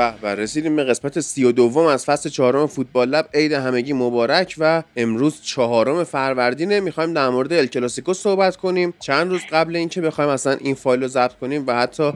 به و رسیدیم به قسمت سی و دوم از فصل چهارم فوتبال لب. عید همگی مبارک و امروز چهارم فروردینه. می‌خوایم در مورد الکلاسیکو صحبت کنیم. چند روز قبل اینکه بخوایم اصلا این فایل رو ضبط کنیم و حتی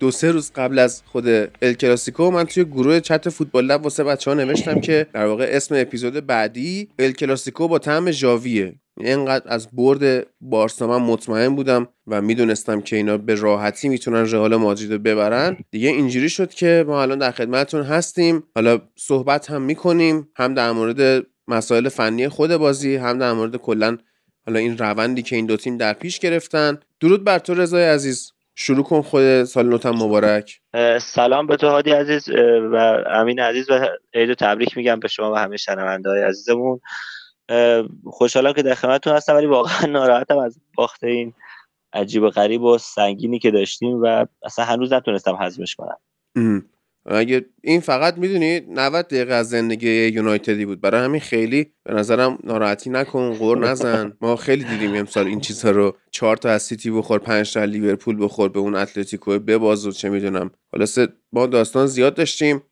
دو سه روز قبل از خود الکلاسیکو من توی گروه چت فوتبال لب واسه بچه ها نوشتم که در واقع اسم اپیزود بعدی الکلاسیکو با طعم ژاویه. اینقدر از برد بارسا من مطمئن بودم و می‌دونستم که اینا به راحتی می‌تونن رئال مادرید رو ببرن. دیگه اینجوری شد که ما الان در خدمتتون هستیم. حالا صحبت هم می‌کنیم هم در مورد مسائل فنی خود بازی هم در مورد کلا حالا این روندی که این دو تیم در پیش گرفتن. درود بر تو رضای عزیز. شروع کن خود سال نوتم مبارک. سلام به تو هادی عزیز و امین عزیز و عید تبریک میگم به شما و همه شنونده های عزیزمون. خوشحالم که در خدمتتون هستم ولی واقعا ناراحتم از باخت این عجیب و غریب و سنگینی که داشتیم و اصلا هنوز نتونستم هضمش کنم. اگه این فقط می‌دونی 90 دقیقه از زندگی یونایتدی بود. برای همین خیلی به نظرم ناراحتی نکن غور نزن. ما خیلی دیدیم امسال این چیزها رو. چهار تا از سیتی بخور پنج تا لیورپول بخور به اون اتلتیکو بباز و چه می‌دونم. خلاص ما داستان زیاد داشتیم.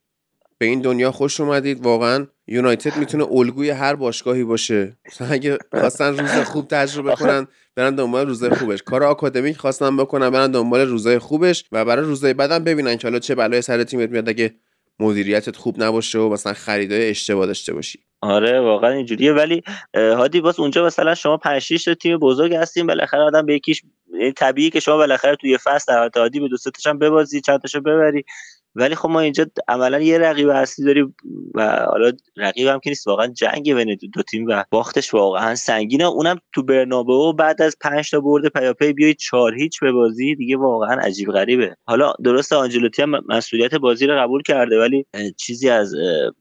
به این دنیا خوش اومدید. واقعا یونایتد می‌تونه الگوی هر باشگاهی باشه. اگه خواستن روز خوب تجربه کنن برن دنبال روزای خوبش. کار آکادمیک خواستن بکنن برن دنبال روزای خوبش و برای روزای بعدم ببینن که حالا چه بلای سر تیمت میاد اگه مدیریتت خوب نباشه و مثلا خریدای اشتباه داشته باشی. آره واقعا اینجوریه. ولی هادی باز اونجا مثلا شما 5 6 تا تیم بزرگ هستین بالاخره آدم به یکیش طبیعیه که شما بالاخره توی فصل در هادی به دو سه تاشم ببازی چند تاشو ببری. ولی خب ما اینجا عملا یه رقیب اصلی داریم و حالا رقیب هم که نیست واقعا جنگ بین دو تیم و باختش واقعا سنگینه اونم تو برنابو بعد از 5 تا برد پیاپی بیای 4 هیچ به بازی دیگه واقعا عجیب غریبه. حالا درست آنجلوتی هم مسئولیت بازی رو قبول کرده ولی چیزی از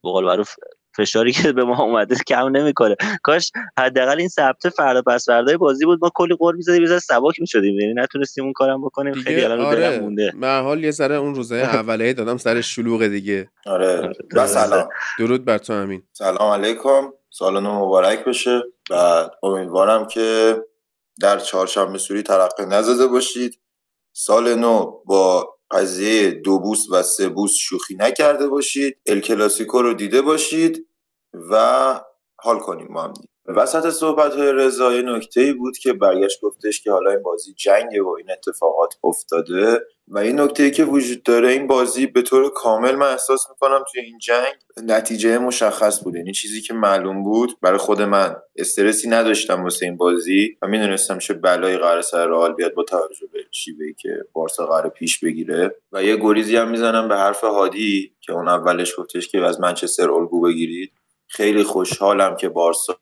بقول معروف فشاری که به ما اومده کم نمی‌کنه. کاش حداقل این ثبت فردا پس فردای بازی بود. ما کلی قرب می‌زدیم بزن سباک می‌شدیم. یعنی نتونستیم اون کارم بکنیم. خیلی الان آره. مونده. به حال یه سر اون روزای اولیه دادم سر شلوغ دیگه. آره. و سلام. درود بر تو امین. سلام علیکم. سال نو مبارک بشه. و امیدوارم که در چهارشنبه سوری ترقه نزده باشید. سال نو با قضیه دو بوس و سه بوس شوخی نکرده باشید الکلاسیکو رو دیده باشید و حال کنیم ما هم وسط صحبت های رضا نکته بود که برگشت گفتش که حالا این بازی جنگه و این اتفاقات افتاده. و این نکته که وجود داره این بازی به طور کامل من احساس می‌کنم توی این جنگ نتیجه مشخص بود. یعنی چیزی که معلوم بود برای خود من استرسی نداشتم واسه این بازی و می‌دونستم چه بلایی قرار سر رئال بیاد با توجه به شیوهی که بارسا قرار پیش بگیره. و یه گریزی هم می‌زنم به حرف هادی که اون اولش گفتش که از منچستر الگو بگیرید. خیلی خوشحالم که بارسا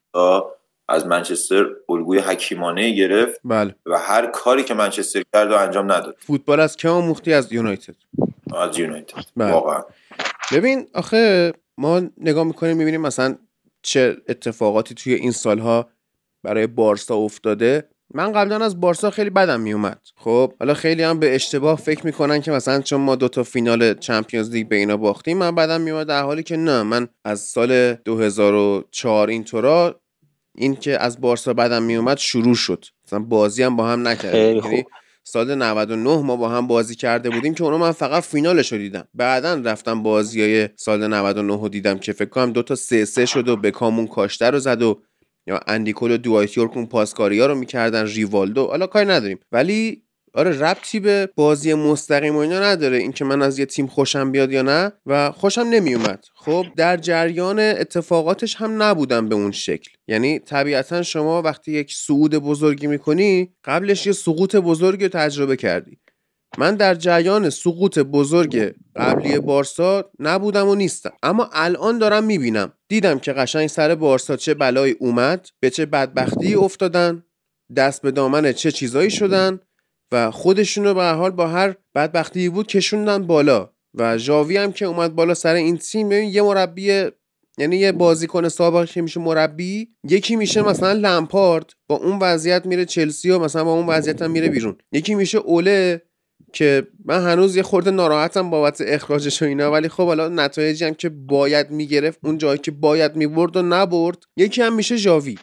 از منچستر الگوی حکیمانه گرفت بله. و هر کاری که منچستر کرد و انجام نداد. فوتبال از که مختی از یونایتد. از یونایتد. بله. واقعا. ببین آخه ما نگاه می‌کنیم می‌بینیم مثلا چه اتفاقاتی توی این سالها برای بارسا افتاده. من قبلا از بارسا خیلی بدم میومد خب حالا خیلی هم به اشتباه فکر می‌کنن که مثلا چون ما دوتا فینال چمپیونز لیگ به اینا باختیم من بدم میومد در حالی که نه. من از سال 2004 اینطورا این که از بارسا بدم میومد شروع شد. مثلا بازی هم با هم نکردیم. یعنی سال 99 ما با هم بازی کرده بودیم که اونو من فقط فینالش رو دیدم. بعدا رفتم بازی های سال 99 رو دیدم که فکر کنم دو تا سه سه شد و بکامون کاشته رو زد و یا اندیکول و دوایت یورک اون پاسکاری ها رو می‌کردن ریوالدو حالا کاری نداریم. ولی آره ربطی به بازی مستقیم و اینا نداره. اینکه من از یه تیم خوشم بیاد یا نه و خوشم نمیومد. خب در جریان اتفاقاتش هم نبودم به اون شکل. یعنی طبیعتا شما وقتی یک صعود بزرگی می‌کنی قبلش یه سقوط بزرگی رو تجربه کردی. من در جریان سقوط بزرگ قبلی بارسا نبودم و نیستم. اما الان دارم می‌بینم. دیدم که قشنگ سر بارسا چه بلایی اومد به چه بدبختی افتادن دست به دامن چه چیزایی شدن. و خودشونو به حال با هر بدبختی بود کشوندن بالا. و ژاوی هم که اومد بالا سر این تیم ببین یه مربی یعنی یه بازیکن سابق که میشه مربی یکی میشه مثلا لمپارد با اون وضعیت میره چلسی و مثلا با اون وضعیت هم میره بیرون. یکی میشه اوله که من هنوز یه خورده ناراحتم بابت اخراجش و اینا ولی خب حالا نتایجی هم که باید می‌گرفت اون جایی که باید می‌برد و نبرد یکی هم میشه ژاوی.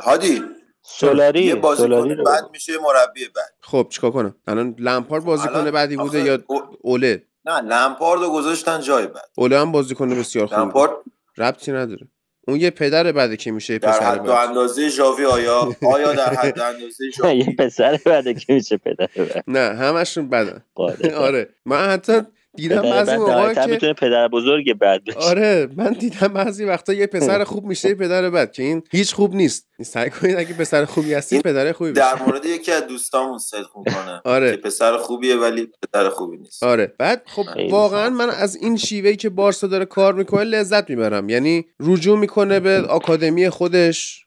هادی سولاری یه بازیکن سولاری رو- بعد میشه یه مربی بعد. خب چیکار کنم؟ الان لمپارد بازیکن الان بعدی بوده آخه یا او- اوله؟ نه لمپارد رو گذاشتن جای بعد. اوله هم بازیکن بسیار خوبی لمپارد ربطی نداره. اون یه پدر بعده که میشه یه در پسر حد بعد. اندازه ژاوی آیا آیا در حد اندازه یه ژاوی؟ پسر بعده که میشه پدر نه همشون بدن. آره. من حتی دیدم بعضی موقع که می‌تونه پدر بزرگ بعد بشه. آره من دیدم بعضی وقتا یه پسر خوب میشه یه پدر بد که این هیچ خوب نیست. سعی کنید اگه پسر خوبی هستی پدر خوبی بشی. در مورد یکی از دوستامون صدق می‌کنه. آره. که پسر خوبیه ولی پدر خوبی نیست. آره. بعد خب واقعا. من از این شیوهی که بارسا داره کار می‌کنه لذت می‌برم. یعنی رجوع می‌کنه به آکادمی خودش.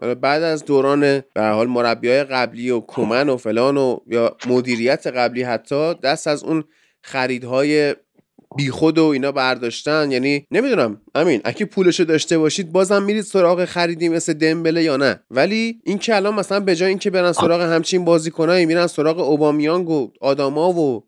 حالا بعد از دوران به هر حال مربی های قبلی و کومن و فلان و یا مدیریت قبلی حتی دست از اون خریدهای بیخود و اینا برداشتن. یعنی نمی‌دونم امین اگه پولشو داشته باشید بازم میرید سراغ خریدی مثل دمبله یا نه. ولی این که الان مثلا به جای اینکه برن سراغ همچین بازیکنایی میرن سراغ اوبامیانگ و آداما و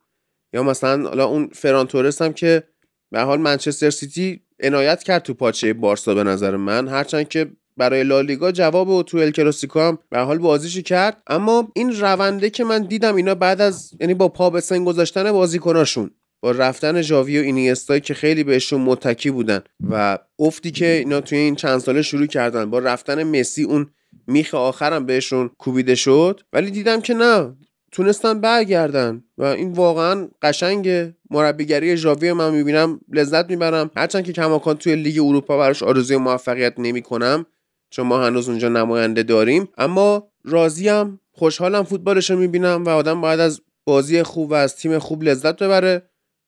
یا مثلا حالا اون فران تورس هم که به حال منچستر سیتی عنایت کرد تو پاچه بارسا به نظر من. هرچند که برای لالیگا جواب و تو ال کلاسیکو هم به حال بازیشو کرد. اما این رونده که من دیدم اینا بعد از یعنی با پا به سن گذاشتن بازیکناشون با رفتن ژاوی و اینیستایی که خیلی بهشون متکی بودن و افتی که اینا توی این چند ساله شروع کردن با رفتن مسی اون میخ آخرم بهشون کوبیده شد. ولی دیدم که نه تونستن برگردن و این واقعا قشنگه. مربیگری ژاوی من می‌بینم لذت می‌برم. هرچند که کماکان توی لیگ اروپا براش آرزوی موفقیت نمی‌کنم. چون ما هنوز اونجا نماینده داریم. اما راضیم خوشحالم فوتبالش رو می‌بینم و آدم باید از بازی خوب و از تیم خوب لذت ببره.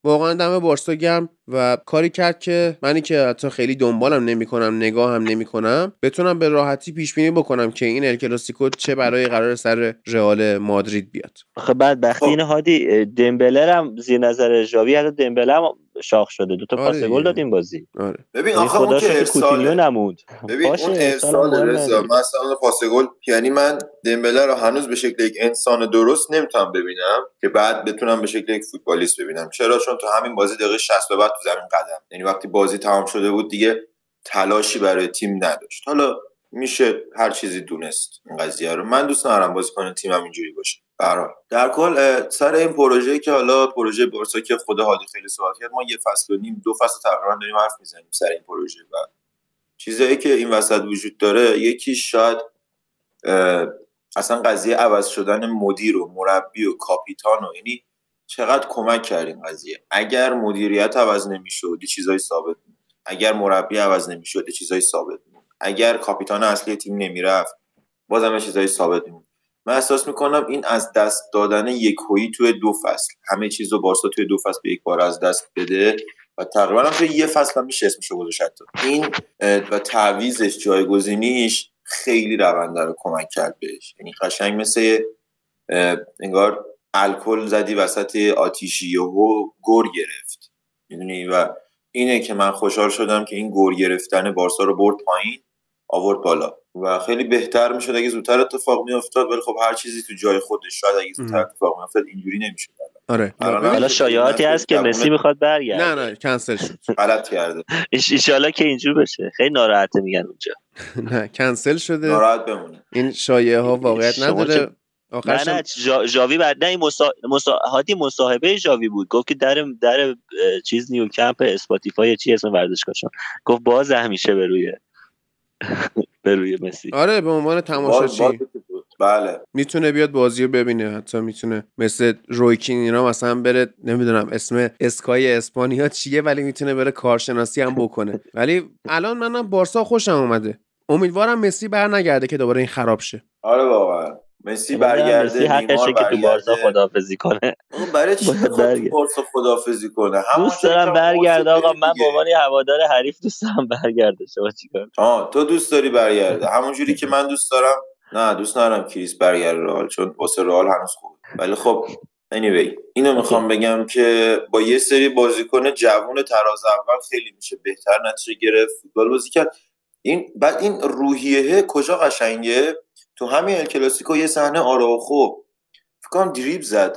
واقعا دم بارسا گرم و کاری کرد که منی که حتی خیلی دنبالم نمی‌کنم نگاه هم نمی‌کنم بتونم به راحتی پیش بینی بکنم که این الکلاسیکو چه برای قرار سر رئال مادرید بیاد. خب بعد بختی خب. این هادی. دمبله هم زیر نظر ژاوی حتی دمبله هم شاخ شده. دو تا آره پاس. گل داد این بازی. آره. ببین یعنی آخه اون که ارسال نموند. ببین اون ارسال رضا. مثلا پاس گل یعنی من دمبله رو هنوز به شکل یک انسان درست نمی‌تونم ببینم که بعد بتونم به شکل یک فوتبالیست ببینم. چرا؟ چون تو همین بازی دقیقه 60 به بعد تو زمین قدم. یعنی وقتی بازی تمام شده بود دیگه تلاشی برای تیم نداشت. حالا میشه هر چیزی دونست این قضیه رو. من دوست ندارم بازیکن تیمم اینجوری باشه. حال. در کل سر این پروژه که حالا پروژه بارسا که خدا هادی خیلی صحبت کرد ما یه فصل و نیم دو فصل تقریبا داریم حرف می‌زنیم سر این پروژه و چیزایی که این وسط وجود داره یکی شاید اصلا قضیه عوض شدن مدیر و مربی و کاپیتان و یعنی چقدر کمک کرد این قضیه. اگر مدیریت عوض نمی‌شد یه چیزای ثابت اگر مربی عوض نمی‌شد یه چیزای ثابت اگر کاپیتان اصلی تیم نمی‌رفت بازم چیزای ثابت بود. من احساس می‌کنم این از دست دادن یکویی توی دو فصل. همه چیز رو بارسا توی دو فصل به یک بار از دست بده و تقریبا هم توی یه فصل هم میشه گذاشت حتی. این و تعویزش جایگزینیش خیلی رونده رو کمک کرد بهش. یعنی قشنگ مثل انگار الکل زدی وسط آتیشی و گور گرفت. می‌دونی؟ و اینه که من خوشحال شدم که این گور گرفتن بارسا رو برد پایین. آورد بالا. و خیلی بهتر می‌شد اگه زودتر اتفاق میافتاد ولی خب هر چیزی تو جای خودش شاید اگه زودتر. اتفاق میافتاد اینجوری نمی‌شد. آره. حالا شایعاتی هست که مسی می‌خواد برگرده. نه نه کنسل شد. غلط کرده. ایشالا که اینجور بشه. خیلی ناراحته میگن اونجا. نه کنسل شده. ناراحت بمونه. این شایعه ها واقعیت نداره. آخرش نه نه جا- ژاوی بعد نه این. هادی مصاحبه ژاوی بود. گفت که در در چیز نیو کمپ اسپاتیفای چی اسم ورزشگاهشون؟ گفت باز همیشه به روی. به روی مسی. آره به عنوان تماشاچی. بله. می‌تونه بیاد بازی رو ببینه حتی می‌تونه مثل رویکین اینا مثلا بره نمی‌دونم اسم اسکای اسپانیا چیه ولی می‌تونه بره کارشناسی هم بکنه. ولی الان منم بارسا خوشم اومده. امیدوارم مسی بر نگرده که دوباره این خراب شه. آره واقعا. مسی برگرده مسی حقشه که تو بارسا خداحافظی کنه. اون برای چی تو. بارسا خدافزی کنه؟ همون دوست دارم برگرده آقا من به عنوان هوادار حریف دوست دارم برگرده. شما چیکار آه تو دوست داری برگرده. همونجوری که من دوست دارم نه دوست ندارم کریس برگرده رئال چون واسه رئال هنوز خوبه. ولی خب anyway اینو می‌خوام بگم که با یه سری بازیکن جوون تراز اول خیلی میشه بهتر نتیجه گرفت فوتبال بازی کرد. این بعد این روحیه کجا قشنگه؟ تو همین ال کلاسیکو یه صحنه آراوخو فکر کنم دریب زد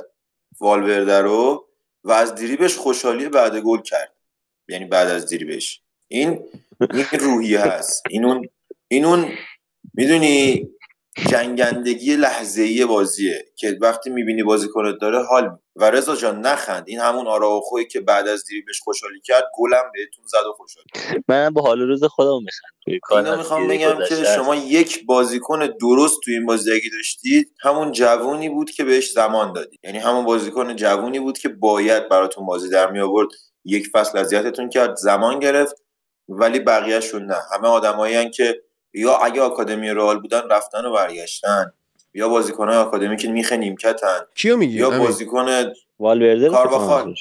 والورده رو و از دریبش خوشحالی بعد گل کرد. یعنی بعد از دریبش. این این روحیه هست. این اون این اون می‌دونی جنگندگی لحظه‌ای بازیه که وقتی می‌بینی بازیکنت داره حال می- و رضا جان نخند. این همون آراوخوی که بعد از دریبش خوشحالی کرد گلم بهتون زد و خوشحالی من با حال روز خودم میخندم. اینو می‌خوام بگم که شما یک بازیکن درست تو این بازی اگه داشتید همون جوونی بود که بهش زمان دادید. یعنی همون بازیکن جوونی بود که باید براتون بازی در می آورد یک فصل اذیتتون کرد زمان گرفت ولی بقیهشون نه. همه آدمایی که یا اگه آکادمی رئال بودن رفتن و برگشتن یا بازیکنهای آکادمی که میخه نیمکتن. کیو میگی؟ یا؟ بازیکن والورده کارواخال.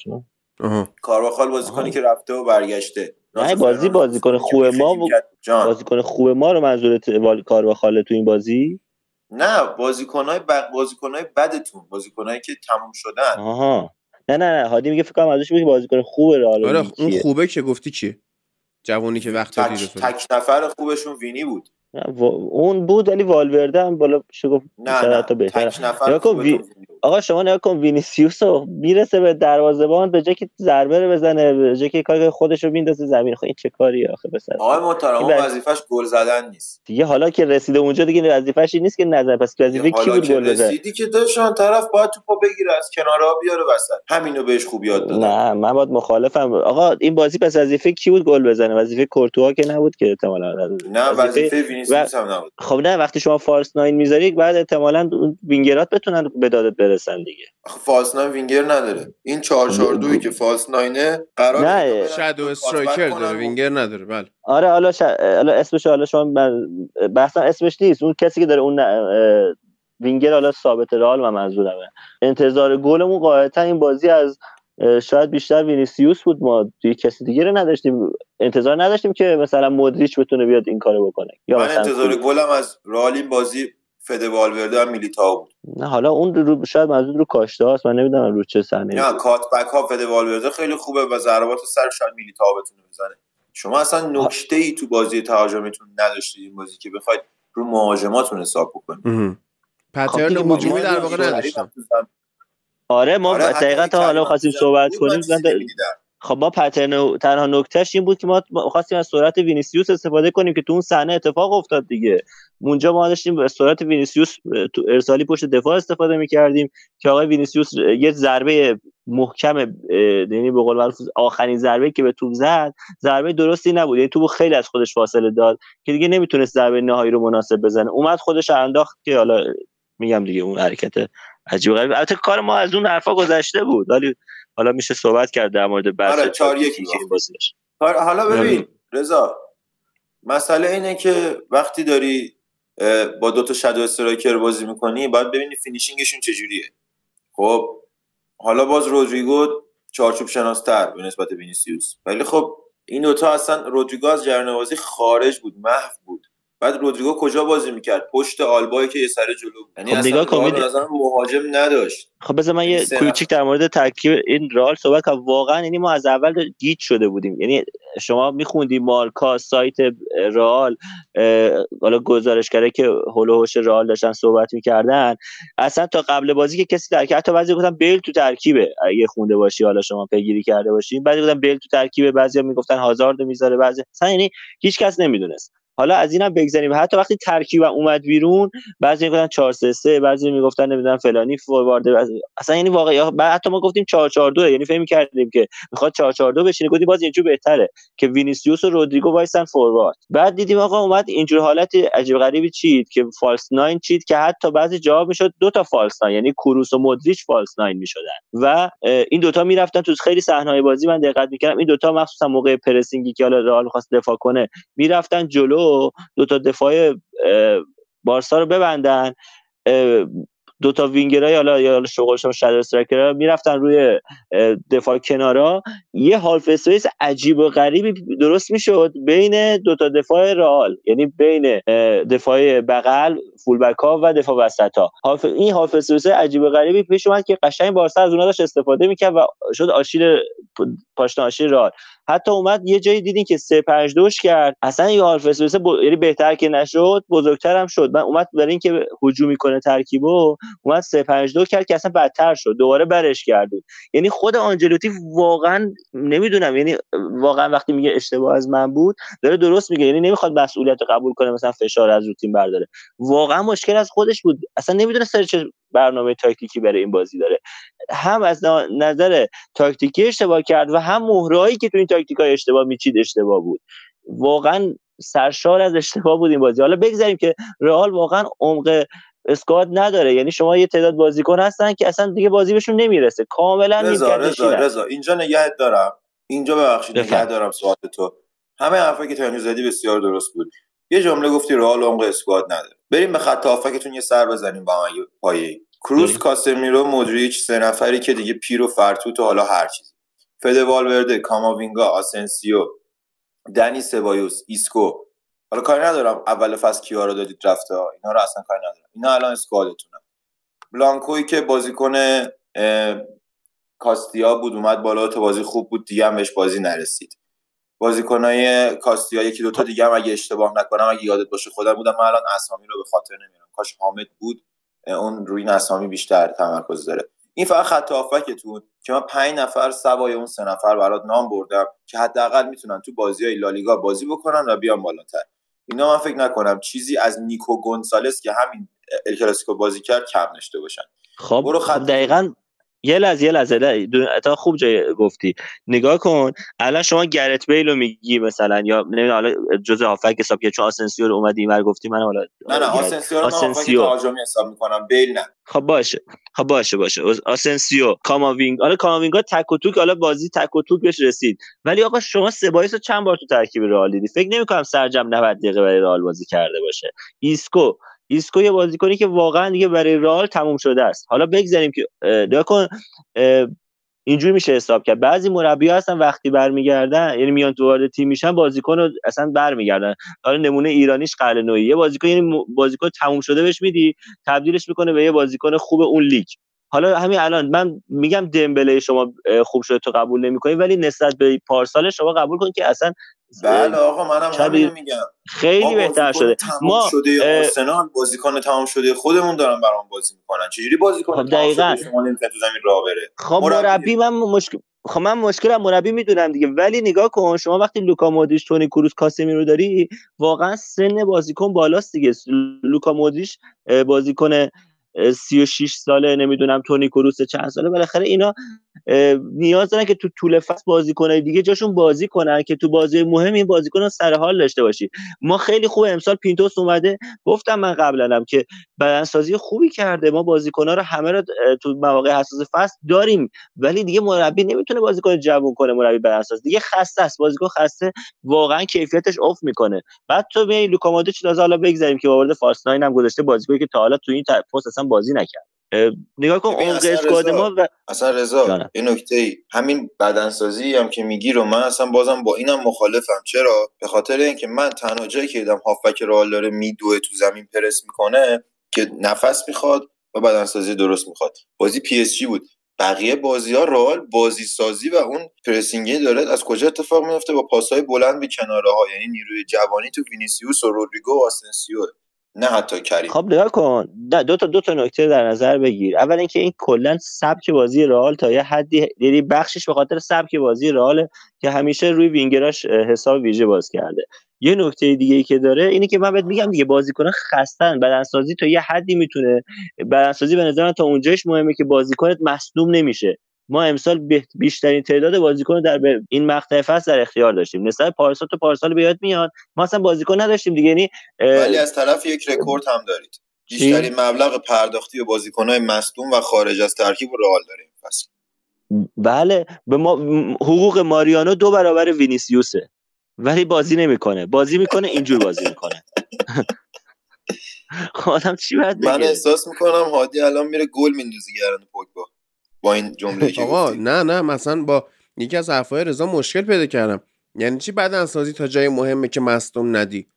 کارواخال بازیکنی. که رفته و برگشته. نه، بازی بازیکن خوب ما بازیکن خوب ما رو منظورت وال کار و خاله تو این بازی؟ نه بازیکنهای ب... بازیکنهای بدتون. بازیکنهایی که تموم شدن. آها. نه نه نه. هادی میگه فکر کنم ازش میگه بازیکن خوب رئال آره اون؟ خوبه که گفتی چیه؟ جوونی که وقت تک, تک نفر خوبشون وینی بود. اون بود ولی والورده هم بالا میشه گفت نه نه. تک نفر وی- وینی بود. آقا شما نگاه کن وینیسیوس رو می‌رسه به دروازه‌بان به جای که ضربه رو بزنه به جای که کار خودش رو میندازه زمین. خب این چه کاریه آخه بسر آقای محترم اون وظیفش گل زدن نیست. دیگه حالا که رسیده اونجا دیگه وظیفه‌ش این نیست که نظر پس وظیفه کی بود گل بزنه؟ رسیدی که داشتن طرف باید توپو بگیره از کنارها بیاره وسط. همینو بهش خوب یاد دادن. نه من باید مخالفم. آقا این بازی پس وظیفه کی بود گل بزنه؟ وظیفه کورتوا که نبود که احتمالاً. نه وظیفه وینیسیوس هم نبود. خب نه وقتی شما false nine می‌ذاری بعد احتمالاً وینگرات بتونن به دادت برسن دیگه. false nine winger نداره. این 4 4 2 که false nine ه قراره نه، shadow striker داره و- وینگر نداره. بله. آره حالا ش... حالا اسمش حالا شما من... بحثم اسمش نیست. اون کسی که داره اون اه، وینگر حالا ثابت رئال و منظورمه. انتظار گلمون قاعدتا این بازی از شاید بیشتر وینیسیوس بود. ما توی کسی دیگه رو نداشتیم. انتظار نداشتیم که مثلا مودریچ بتونه بیاد این کارو بکنه. یا من مثلا انتظار. گلم از رئال این بازی فده والورده هم میلیتائو بود. نه حالا اون رو شاید منظور رو کاشته هاست من نمی‌دونم رو چه صحنه نه cutback ها فده والورده خیلی خوبه و ضربات سر شاید میلیتائو بتونه بزنه. شما اصلا نکته ای تو بازی تهاجمیتون نداشتید این بازی که بخواید رو مهاجماتون حساب بکنید. خب pattern هجومی در واقع تو زم- آره ما آره، دقیقا تا حالا خواستیم صحبت کنیم خب ما pattern تنها نکتهش این بود که ما خواستیم از سرعت وینیسیوس استفاده کنیم که تو اون صحنه اتفاق افتاد دیگه. اونجا ما داشتیم از سرعت وینیسیوس تو ارسالی پشت دفاع استفاده می‌کردیم که آقای وینیسیوس یه ضربه محکم یعنی به قول معروف آخرین ضربه که به توپ زد ضربه درستی نبود. یعنی توپ خیلی از خودش فاصله داد که دیگه نمی‌تونست ضربه نهایی رو مناسب بزنه. اومد خودش انداخت که حالا میگم دیگه اون حرکت عجیب غریب. البته کار ما از اون حرفا گذشته بود. ولی حالا میشه صحبت کرد در مورد بحث آره، بازی داشت. حالا- آره. ببین رضا مسئله اینه که وقتی داری با دو تا shadow striker بازی می‌کنی باید ببینی finishing شون چجوریه خب حالا باز رودریگو چارچوب شناستر به نسبت وینیسیوس ولی خب این دوتا اصلا رودریگو از جریان بازی خارج بود محو بود بعد رودریگو کجا بازی می‌کرد؟ پشت آلابایی که یه سر جلو بود. یعنی خب اصلا نگاه کن، رئال می‌دی- به نظرم مهاجم نداشت. خب بذار من این یه کوچیک در مورد ترکیب این رئال صحبت کنم. واقعا یعنی ما از اول گیج شده بودیم. یعنی شما میخوندی مارکا سایت رئال اه، حالا گزارشگره که حول و حوش رئال داشتن صحبت می‌کردن. اصلا تا قبل بازی که کسی ترکیب حتی بعضی گفتن بیل تو ترکیبه. اگه خونده باشی حالا شما پیگیری کرده باشی. بعضی گفتن بیل تو ترکیبه. بعضی می‌گفتن هازارد می‌ذاره. بعضی اصلا یعنی هیچ کس نمی‌دونست. حالا از اینم بگذریم حتی وقتی ترکیب اومد بیرون بعضی می‌گفتن 4 3 3 بعضی می‌گفتن نمی‌دونم فلانی فوروارد. اصلا یعنی واقعا حتی ما گفتیم 4 4 2 یعنی فکر کردیم که می‌خواد 4 4 2 بشینه. گفتیم باز اینجور بهتره که وینیسیوس و رودریگو وایسن فوروارد. بعد دیدیم آقا اومد اینجور حالت عجیب غریبی چید که false nine چید که حتی بعضی جواب می‌شد دو تا false nine یعنی کروس و مودریچ false nine می‌شدن. و این دوتا می‌رفتن تو خیلی صحنه‌های بازی. من دقت می‌کردم این دوتا مخصوصا موقع pressing ی که حالا رئال می‌خواست دفاع کنه می‌رفتن جلو دو تا دفاع بارسا رو ببندن. دو تا وینگرای حالا یا به قول شما shadow striker می‌رفتن روی دفاع کنارا. یه half space عجیب و غریبی درست می‌شد بین دو تا دفاع رئال یعنی بین دفاع بغل full back ها و دفاع وسط ها این half space عجیب و غریبی پیش اومد که قشنگ بارسا از اونها داشت استفاده می‌کرد و شد آشیل پاشنه آشیل رئال. حتی اومد یه جایی دیدین که 3 5 2ش کرد. اصلا یه half space ب... یعنی بهتر که نشد بزرگتر هم شد. من اومد برای اینکه هجومی کنه ترکیبو اومد 3 5 2 کرد که اصلا بدتر شد. دوباره برش کردید یعنی خود آنچلوتی واقعا نمی‌دونم یعنی واقعا وقتی میگه اشتباه از من بود داره درست میگه. یعنی نمی‌خواد مسئولیت قبول کنه مثلا فشار از رو تیم برداره. واقعا مشکل از خودش بود. اصلا نمی‌دونه سر چه برنامه تاکتیکی برای این بازی داره. هم از نظر تاکتیکی اشتباه کرد و هم مهرایی که تو این تاکتیک های اشتباه میچید اشتباه بود. واقعا سرشار از اشتباه بود این بازی. حالا بگذاریم که رئال واقعا عمق اسکواد نداره. یعنی شما یه تعداد بازیکن هستن که اصلا دیگه بازی بهشون نمی‌رسه. کاملا رضا رضا رضا اینجا نگهت دارم. اینجا ببخشید نگه دارم سوال تو. همه حرفایی که تو زدی بسیار درست بود. یه جمله گفتی رئال عمق squad نداره. بریم به خط هافبکتون یه سر بزنیم با هم پایه. کروس کاسمیرو مودریچ سه نفری که دیگه پیر و فرتوت و حالا هر چیزی. فده والورده کاماوینگا آسنسیو دنی سبایوس ایسکو. حالا کاری ندارم. اول فصل کیا رو دادید رفته اینا رو اصلا کاری ندارم. اینا الان squad تونه بلانکوی که بازیکن کاستیا بود اومد بالا تو بازی خوب بود دیگه هم بهش بازی نرسید. بازیکنای کاستیا یکی دوتا دیگه هم اگه اشتباه نکنم اگه یادت باشه خودم بودم من الان اسامی رو به خاطر نمیارم کاش حامد بود اون روی این اسامی بیشتر تمرکز داره. این فقط خط هافکتون که من پنج نفر سوای اون سه نفر برات نام بردم که حداقل می‌تونن تو بازی های لالیگا بازی بکنن و بیان بالاتر. اینا من فکر نکنم چیزی از نیکو گونسالس که همین الکلاسیکو بازی کرد کم داشته باشن. خب, برو خط... خب دقیقا یه لحظه یه لحظه تا خوب جای گفتی. نگاه کن الان شما گرت بیل رو میگی مثلا یا نمی‌دونم حالا جزء هافبک حساب که چون آسنسیو رو اومدی اینور گفتی من حالا نه نه آسنسیو رو آسنسیو. هجومی حساب می‌کنم بیل نه. خب باشه. خب باشه باشه. آسنسیو کاماوینگ حالا کاماوینگا تک و توک حالا بازی تک و توک بهش رسید. ولی آقا شما سبایوس رو چند بار تو ترکیب رئال دیدی؟ فکر نمی‌کنم سرجمع 90 دقیقه برای رئال بازی کرده باشه. ایسکو ایسکو یه بازیکنی که واقعا دیگه برای رئال تموم شده است. حالا بگذاریم که کن اینجوری میشه حساب کرد. بعضی مربی هستن وقتی برمیگردن یعنی میان تو وارد تیم میشن بازیکن رو اصلا برمیگردن. حالا نمونه ایرانیش قلعه‌نویی یه بازیکن یعنی بازیکن تموم شده بهش میدی تبدیلش می‌کنه به یه بازیکن خوب اون لیگ. حالا همین الان من میگم دمبله شما خوب شده تو قبول نمی‌کنی ولی نسبت به پارسال شما قبول کن که اصلا بله آقا منم همین میگم. خیلی بهتر شده. ما شده آرسنال بازیکن تمام شده خودمون دارن برام بازی می‌کنن. چجوری بازیکن خب دقیقاً. شما نمی‌تونید تو زمین راه بره؟ خب مربی. من مشکل خب من مشکلم مربی می‌دونم دیگه. ولی نگاه کن شما وقتی لوکا مودریچ تونی کروس رو داری واقعا سن بازیکن بالاست دیگه. لوکا مودریچ بازیکن 36 ساله نمی‌دونم تونی کروس چند ساله بالاخره اینا نیاز دارن که تو طول فصل بازیکنای دیگه جاشون بازی کنن که تو بازی مهم این بازیکن سر حال داشته باشی. ما خیلی خوب امسال پینتوس اومده گفتم من قبلا که بدنسازی خوبی کرده ما بازیکن‌ها رو همه رو تو مواقع حساس فصل داریم ولی دیگه مربی نمی‌تونه بازیکن جوون کنه مربی بدنساز. دیگه خسته است بازیکن خسته واقعا کیفیتش افت می‌کنه. بعد تو می لوکا مودریچ حالا بگذاریم که آورده فاست هم گذاشته بازیکنی که تا حالا تو این پست بازی نکرد. نگاه کن عمق squad ما و اصلا رضا این نکته ای. همین بدنسازی هم که میگی رو من اصلا بازم با اینم مخالفم. چرا؟ به خاطر اینکه من تنها جایی که دیدم هافبک رئال داره میدوه تو زمین پرس می‌کنه که نفس می‌خواد و بدنسازی درست می‌خواد. بازی پی اس جی بود. بقیه بازی ها رئال بازی سازی و اون pressing ی داره از کجا اتفاق میفته با پاسهای بلند به کناره ها یعنی نیروی جوانی تو وینیسیوس و رودریگو و آسنسیو نه حتی کریم. خب نگاه کن. دو تا دو تا نکته در نظر بگیر. اول اینکه این کلا سبک بازی رئال تا یه حدی یعنی بخشش به خاطر سبک بازی رئال که همیشه روی وینگراش حساب ویژه باز کرده. یه نکته دیگه ای که داره اینه که من بهت میگم دیگه بازیکن خستن بدنسازی تا یه حدی می‌تونه بدنسازی به نظر تا اونجاش مهمه که بازیکنت مصدوم نمیشه. ما امسال بیشترین تعداد بازیکن در این مقطع فصل در اختیار داشتیم. نسبت پارسال تو پارسال بیاد میاد. ما اصلا بازیکن نداشتیم دیگه. یعنی ولی از طرف یک رکورد هم دارید. بیشترین مبلغ پرداختی و بازیکنهای مصدوم و خارج از ترکیب رئال داریم. فصل بله. به ما حقوق ماریانو دو برابر وینیسیوسه. ولی بازی نمی‌کنه. بازی می‌کنه اینجور بازی می‌کنه. خب آدم چی باید من احساس می‌کنم هادی الان میره گل میندازه گردن پوگبا. با این جمله که آقا گفتی. نه نه مثلا با یکی از حرفای رضا مشکل پیدا کردم. یعنی چی بدنسازی تا جای مهمه که مصدوم ندی؟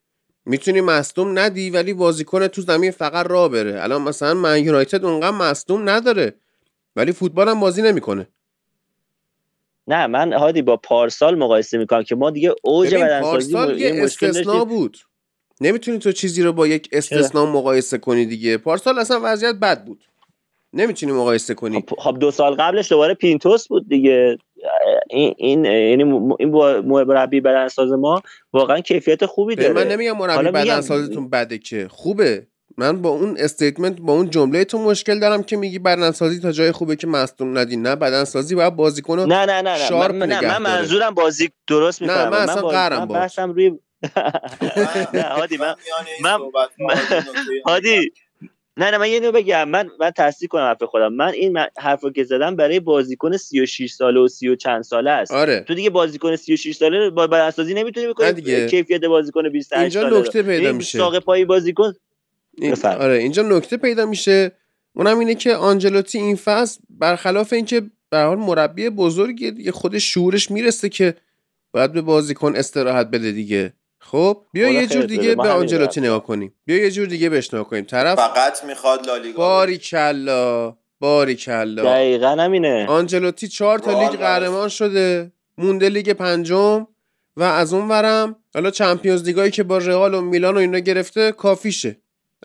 می‌تونی مصدوم ندی ولی بازیکن تو زمین فقط راه بره. الان مثلا من یونایتد اونقدر مصدوم نداره ولی فوتبال هم بازی نمی‌کنه. نه من هادی با پارسال مقایسه می‌کنم که ما دیگه اوج بدنسازی پارسال یه استثنا بود. نمی‌تونی تو چیزی رو با یک استثنا مقایسه کنی دیگه. پارسال اصلا وضعیت بد بود. نمی‌تونی مقایسه کنی. خب- خب دو سال قبلش دوباره پینتوس بود دیگه. این این یعنی م- این با- مربی بدنساز ما واقعا کیفیت خوبی داره من نمیگم مربی حالا میگم- بدنسازیتون بده که. خوبه. من با اون استیتمنت با اون جمله تو مشکل دارم که میگی بدنسازی تا جای خوبه که مصدوم ندی نه بدنسازی باید بازیکن نه نه نه نه. شارپ من, نه من داره. منظورم بازی درست نه، می‌فهمم. من اصلا قهرم من باهات. بحثم روی نه هادی من من- هادی نه نه من یه نو بگم من من تصدیق کنم حرف خودم من این حرفو که زدم برای بازیکن 36 ساله و 30 و چند ساله است آره تو دیگه بازیکن 36 ساله رو با بدنسازی نمی‌تونی بکنی دیگه. کیفیت بازیکن 28 اینجا ساله رو. نکته پیدا میشه. ساق پای بازیکن این. آره اینجا نکته پیدا میشه اونم اینه که آنجلوتی این فصل برخلاف اینکه به هر حال مربی بزرگیه دیگه خود شعورش می‌رسه که باید به بازیکن استراحت بده دیگه خب بیا خدا یه جور دیگه به آنجلوتی. نگاه کنیم. بیا یه جور دیگه بهش نگاه کنیم. طرف فقط می‌خواد لالیگا باری کلا باری کلا دقیقا همینه. آنجلوتی چهار تا لیگ. قهرمان شده. مونده لیگ پنجم. و از اون ورم حالا چمپیونز لیگایی که با رئال و میلان و اینا گرفته کافیشه.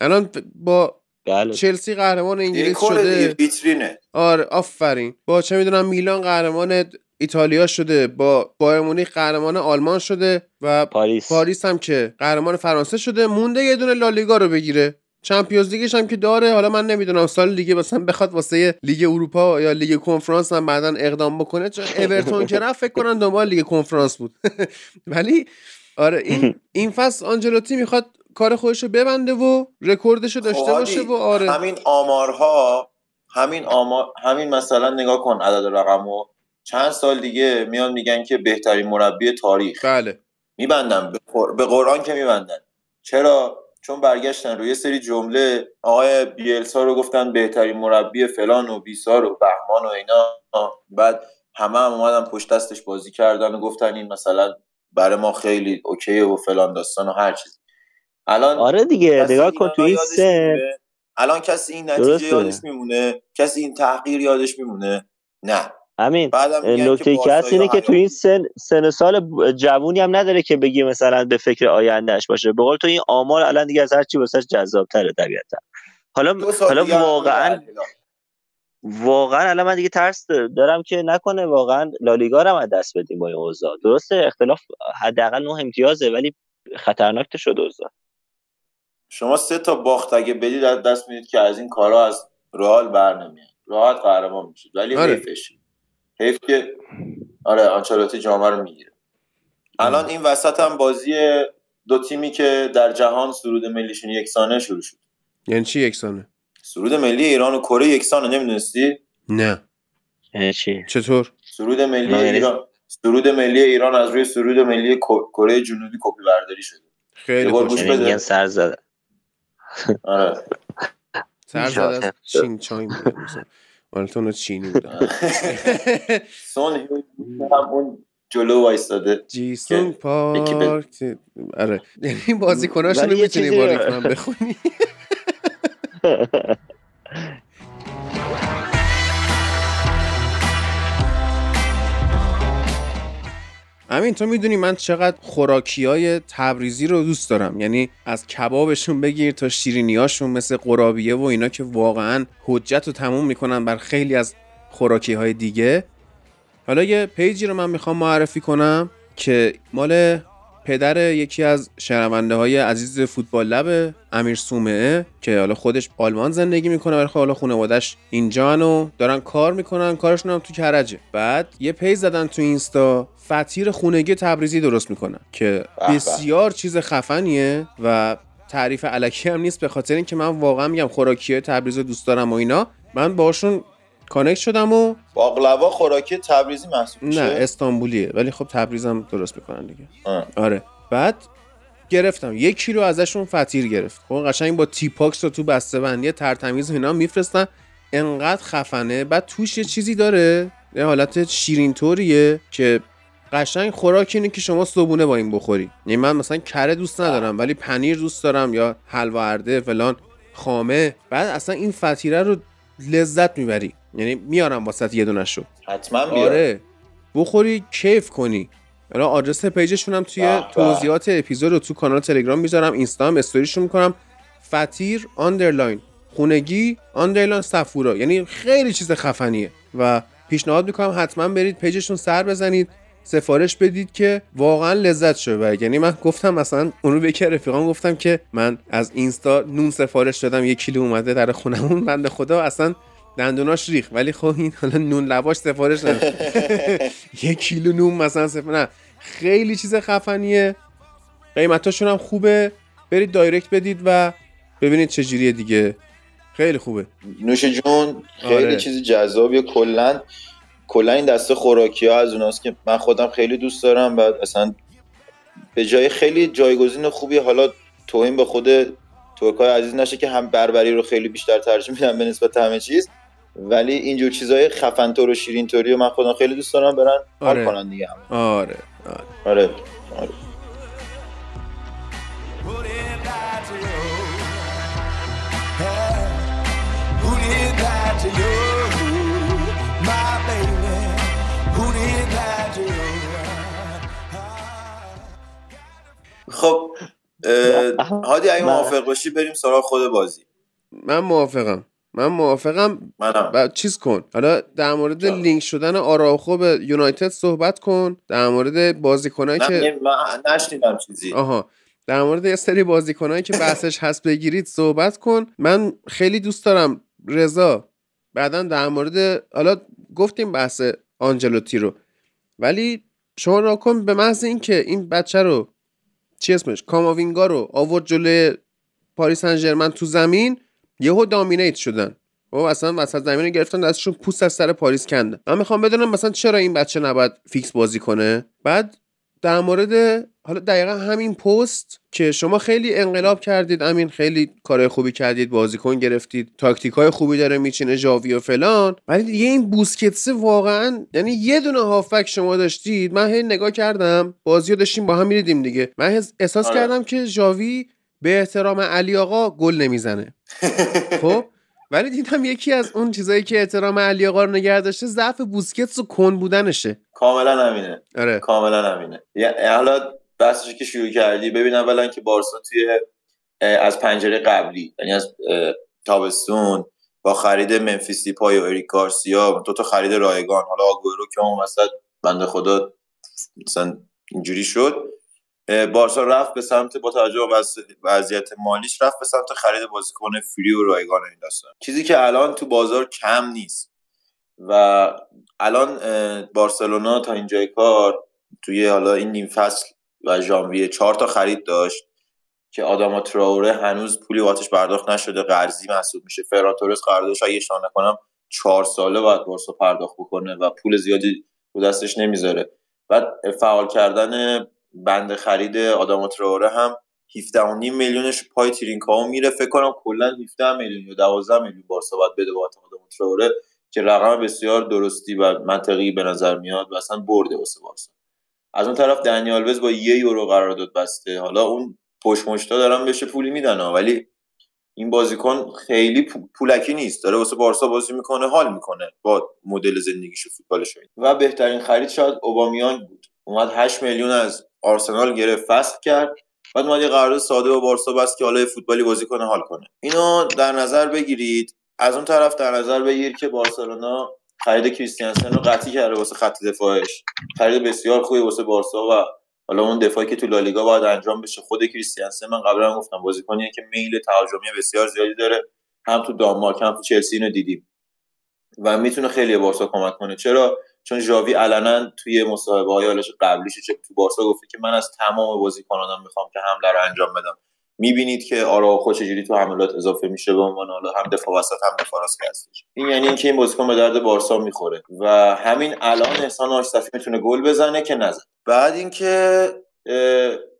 الان با بله. چلسی قهرمان انگلیس شده. ویترینه. آره آفرین. با چه می‌دونم میلان قهرمان ایتالیا شده با بایر مونیخ قهرمان آلمان شده و پاریس. پاریس هم که قهرمان فرانسه شده مونده یه دونه لالیگا رو بگیره. چمپیونز لیگش هم که داره. حالا من نمی‌دونم سال دیگه مثلا بخواد واسه لیگ اروپا یا لیگ کنفرانس هم بعدا اقدام بکنه. چون اورتون که رفت فکر کنم دنبال لیگ کنفرانس بود. ولی آره این این فصل آنجلوتی می‌خواد کار خودش رو ببنده و رکوردش رو خب داشته باشه و آره. همین آمارها همین آمار همین مثلا نگاه کن عدد رقمو. چند سال دیگه میان میگن که بهترین مربی تاریخ. بله. میبندن به قر- به قرآن که میبندن. چرا؟ چون برگشتن روی یه سری جمله آقای بیلسا رو گفتن بهترین مربی فلان و بیسار و بهمان و اینا. بعد همه هم اومدن پشت دستش بازی کردن و گفتن این مثلا برای ما خیلی اوکیه و فلان داستان و هر چیز الان آره دیگه نگاه کن تو این سن؟ الان کسی این نتیجه درسته. یادش میمونه؟ کسی این تحقیر یادش میمونه؟ نه. همین نکته که هست اینه که تو این. سن سن سال جوونی هم نداره که بگی مثلا به فکر آیندهش باشه. به قول تو این آمار الان دیگه از هر چی واسش جذاب‌تره طبیعتا. حالا حالا واقعا. واقعا الان من دیگه ترس دارم که نکنه. واقعا لالیگا رو هم از دست بدیم با این اوضاع. درسته اختلاف حداقل نه امتیازه ولی خطرناک شده اوضاع. شما سه تا باخت اگه بدید از دست می‌دید که از این کارا از رئال بر نمیاد. راحت قهرمان میشید ولی آره. حیف که آره آنچلوتی جامعه رو می‌گیره. الان این وسط هم بازی دو تیمی که در جهان سرود ملیشون یکسانه شروع شد. یعنی چی یکسانه؟ سرود ملی ایران و کره یکسانه نمی‌دونستی؟ نه. یعنی چی؟ چطور؟ سرود ملی یعنی- ایران سرود ملی ایران از روی سرود ملی کره جنوبی کپی برداری شده. خیلی خوش گوش یعنی بده. میگن سر زده. آره. سر زد جالب از شد. چین چاین بوده مثلا مالتون چینی بوده سون هم اون جلو وایستاده جیسون پارک. آره. یعنی بازیکناشونو ولی یه می‌تونی با رو- ریتمم بخونی. همین تو می‌دونی من چقدر خوراکی های تبریزی رو دوست دارم. یعنی از کبابشون بگیر تا شیرینیاشون مثل قرابیه و اینا که واقعا حجت رو تموم می‌کنن بر خیلی از خوراکی های دیگه. حالا یه page ی رو من می‌خوام معرفی کنم که مال پدر یکی از شنونده های عزیز فوتبال لب امیر سومعه که حالا خودش آلمان زندگی می‌کنه ولی حالا خانوادش اینجان و دارن کار می‌کنن کارشون هم تو کرجه بعد یه page زدن تو اینستا فطیر خونگی تبریزی درست می‌کنن که. بسیار چیز خفنیه و تعریف الکی هم نیست به خاطر اینکه من واقعا میگم خوراکی های تبریز رو دوست دارم و اینا من باشون connect شدم و باقلوا خوراکی تبریزی محسوب نه استانبولیه. ولی خب تبریز هم درست می‌کنن دیگه. آه. آره. بعد گرفتم. یک کیلو ازشون فطیر گرفت. خب قشنگ با تیپاکس رو تو بسته بندی تر تمیز اینا میفرستن. انقدر خفنه. بعد توش یه چیزی داره. یه حالت شیرین طوریه که قشنگ خوراک اینه که شما صبونه با این بخوری. یعنی من مثلا کره دوست ندارم ولی پنیر دوست دارم یا حلوا ارده فلان خامه. بعد اصلا این فطیره رو لذت می‌بری. یعنی میارم واسه یه دونه شو. حتما بیار آره. بخوری کیف کنی. حالا آدرس page شون هم توی. توضیحات اپیزود رو تو کانال تلگرام می‌ذارم اینستا هم استوریشون می‌کنم. فطیر underline. خونگی underline صفورا. یعنی خیلی چیز خفنیه. و پیشنهاد می‌کنم حتما برید page شون سر بزنید. سفارش بدید که واقعا لذت شده. ببرید یعنی من گفتم مثلا اون رو به یکی از رفیقام گفتم که من از اینستا نون سفارش دادم یک کیلو اومده در خونمون بنده خدا اصلا دندوناش ریخ ولی خب این حالا نون لواش سفارش نداد یک کیلو نون مثلا سفر نه خیلی چیز خفنیه. قیمتاشون هم خوبه. برید دایرکت بدید و ببینید چجوریه دیگه. خیلی خوبه. نوش جون خیلی آره. چیز جذابیه. کلا کلا این دسته خوراکی ها از اوناست که من خودم خیلی دوست دارم و اصلا به جای خیلی جایگزین خوبی حالا توهین به خود ترکای عزیز نشه که هم بربری رو خیلی بیشتر ترجیح میدم به نسبت همه چیز. ولی اینجور چیزای خفنتر و شیرینطوری و من خودم خیلی دوست دارم برن حال آره. کنن دیگه همه. آره آره آره آره? خب هادی اگه موافق باشی بریم سراغ خود بازی من موافقم من موافقم. و چیز کن. حالا در مورد جان. لینک شدن آراخو به یونایتد صحبت کن. در مورد بازیکنایی که من نشنیدم چیزی. آها. در مورد یه سری بازیکنایی که بحثش هست بگیرید صحبت کن. من خیلی دوست دارم. رضا بعدا در مورد حالا گفتیم بحث آنجلوتی رو. ولی شما نگا کن به محض اینکه این بچه رو چی اسمش کاماوینگا رو آورد جلوی پاریس سن ژرمن تو زمین. یهو dominate شدن. و اصلا وسط زمین رو گرفتن دستشون پوست از سر پاریس کندن من می‌خوام بدونم مثلا چرا این بچه نباید فیکس بازی کنه؟ بعد در مورد حالا دقیقا همین پست که شما خیلی انقلاب کردید امین خیلی کارهای خوبی کردید بازیکن گرفتید تاکتیک های خوبی داره میچینه ژاوی و فلان. ولی دیگه این بوسکتس واقعا یعنی یه دونه هافبک شما داشتید. من هی نگاه کردم بازی رو داشتیم با هم می‌دیدیم دیگه. من حس- احساس آره. کردم که ژاوی به احترام علی آقا گل نمی‌زنه. خب؟ ولی دیدم یکی از اون چیزایی که احترام علی آقا رو نگه داشته ضعف بوسکتس و کن بودنشه. کاملا همینه. آره. کاملا همینه. حالا بحثش که شروع کردی ببین اولا که بارسا توی از پنجره قبلی یعنی از تابستون با خرید منفیس دیپای و اریک گارسیا دو تا خرید رایگان حالا آگورو که اون وسط بنده خدا مثلا اینجوری شد. بارسا رفت به سمت با توجه به وضع- وضعیت مالیش رفت به سمت خرید بازیکن فری و رایگان این داستان. چیزی که الان تو بازار کم نیست و الان بارسلونا تا اینجای کار توی حالا این نیم فصل و ژانویه چهار تا خرید داشت که آداما تراوره هنوز پولی واتش پرداخت نشده قرضی محسوب میشه. فران تورس قراردادش اگه اشتباه نکنم چهار ساله باید بارسا پرداخت بکنه و پول زیادی رو دستش نمی‌ذاره. بعد فعال کردن بند خرید آداما تراوره هم 17.5 میلیونش پای ترینکاو میره. فکر کنم کلا 17 میلیون یا 12 میلیون بارسا باید بده با آداما تراوره که رقم بسیار درستی و منطقی به نظر میاد و اصلا برده واسه بارسا. از اون طرف دنیال با یه یورو قرارداد بسته. حالا اون پشت مشتا دارن بهش پولی میدن ولی این بازیکن خیلی پو- پولکی نیست. داره واسه بارسا بازی می‌کنه حال می‌کنه با مدل زندگیش و فوتبالش. و بهترین خرید شاید اوبامیان بود. اومد 8 میلیون از آرسنال گرفت فسخ کرد. بعد اومد یه قرارداد ساده با بارسا بست که حالا فوتبالی بازی کنه حال کنه. اینو در نظر بگیرید. از اون طرف در نظر بگیر که بارسلونا خرید کریستیانسن رو قطعی کرده واسه خط دفاعش. خرید بسیار خوبی واسه بارسا و حالا اون دفاعی که تو لالیگا باید انجام بشه. خود کریستیانسن من قبلا گفتم بازیکنیه که میل تهاجمی بسیار زیادی داره. هم تو دانمارک هم تو چلسی اینو دیدیم. و می‌تونه خیلی بارسا کمک کنه. چرا؟ چون ژاوی علنا توی مصاحبه های حالش قبلیش چه تو بارسا گفته که من از تمام بازیکنانم می‌خوام که حمله رو انجام بدم. می‌بینید که آراخو چجوری تو حملات اضافه میشه به عنوان حالا هم دفاع وسط هم دفاع راست هستش. این یعنی اینکه این بازیکن به درد بارسا می‌خوره. و همین الان احسان آشرفی می‌تونه گل بزنه که نزد. بعد اینکه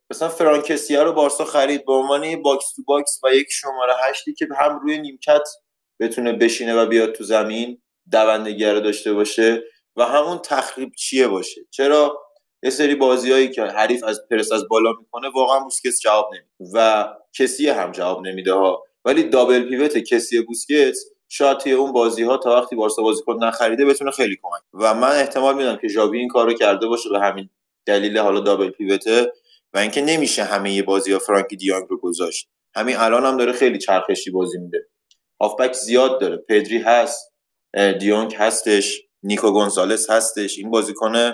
مثلا فرانک کسیه رو بارسا خرید به عنوان box to box و یک شماره هشتی که هم روی نیمکت بتونه بشینه و بیاد تو زمین دوندگی رو داشته باشه. و همون تخریب‌چیه باشه؟ چرا یه سری بازیایی که حریف از پرس از بالا می‌کنه واقعا بوسکتس جواب نمیده و کسی هم جواب نمیده ها. ولی دابل پیوت کسی بوسکتس شاید توی اون بازی ها تا وقتی بارسا بازیکن نخریده بتونه خیلی کمک و من احتمال میدم که ژاوی این کارو کرده باشه به همین دلیل حالا دابل پیوته و اینکه نمیشه همه بازی ها فرانکی دیانگ رو گذاشت. همین الان هم داره خیلی چرخشی بازی میده. هافبک زیاد داره. پدری هست اه، دیونگ هستش. نیکو گونزالس هستش این بازیکن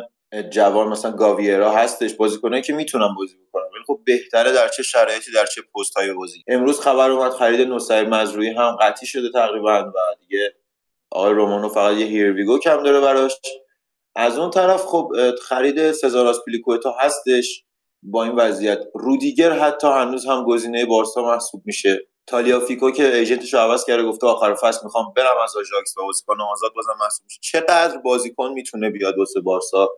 جوان مثلا گاویرا هستش بازیکنایی که می‌تونن بازی بکنن ولی خب بهتره در چه شرایطی در چه پست های بازی. امروز خبر اومد خرید نصیر مزراوی هم قطعی شده تقریبا و دیگه آقای رومانو فقط یه here we go کم داره براش. از اون طرف خب خرید سزار آزپیلیکوئتا هستش. با این وضعیت رودیگر حتی هنوز هم گزینه بارسا محسوب میشه. تالیافیکو که agent ش رو عوض کرده گفته آخر فصل می‌خوام برم از آژاکس و بازیکن آزاد بازم محسوب میشه. چقدر بازیکن می‌تونه بیاد واسه بارسا؟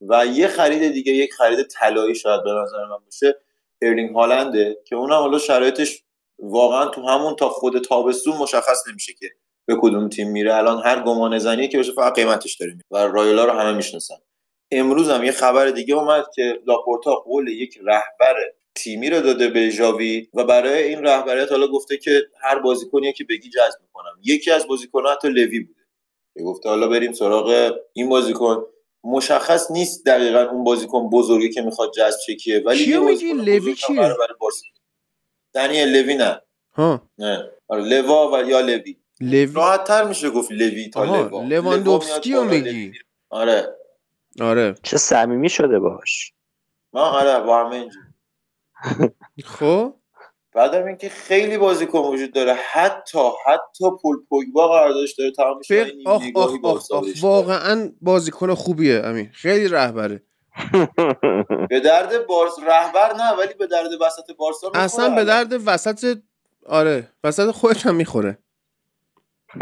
و یه خرید دیگه یک خرید طلایی شاید به نظر من باشه. ارلینگ هالنده که اونم حالا شرایطش واقعا تو همون تا خود تابستون مشخص نمیشه که به کدوم تیم میره. الان هر گمان زنی که بشه فقط قیمتش داره و رایولا رو همه می‌شناسن. امروز هم یه خبر دیگه اومد که لاپورتا قول یک رهبر تیمی رو داده به ژاوی و برای این رهبریت حالا گفته که هر بازیکنی که بگی جذب می‌کنم. یکی از بازیکن‌ها حتی لوی بوده. که گفته حالا بریم سراغ این بازیکن. مشخص نیست دقیقا اون بازیکن بزرگی که می‌خواد جذب شه کیه ولی یه میگی؟ لوی بارسا. دنیل لوی نه. ها. نه. آره لوا و یا لوی. لوی. راحت تر میشه گفت لوی تا لوا. لواندوفسکی لوا رو میگی. آره. آره. چه صمیمی شده باش. ما آره با همه اینجوری. خب؟ بعدم اینکه خیلی بازیکن وجود داره. حتی حتی پول پوگبا قراردادش داره. تمام میشه آخ آخ آخ آخ. واقعا بازیکن خوبیه امین خیلی رهبره. به درد بارس رهبر نه ولی به درد وسط بارسا می‌خوره اصلا به. درد وسط آره وسط خودت هم می‌خوره.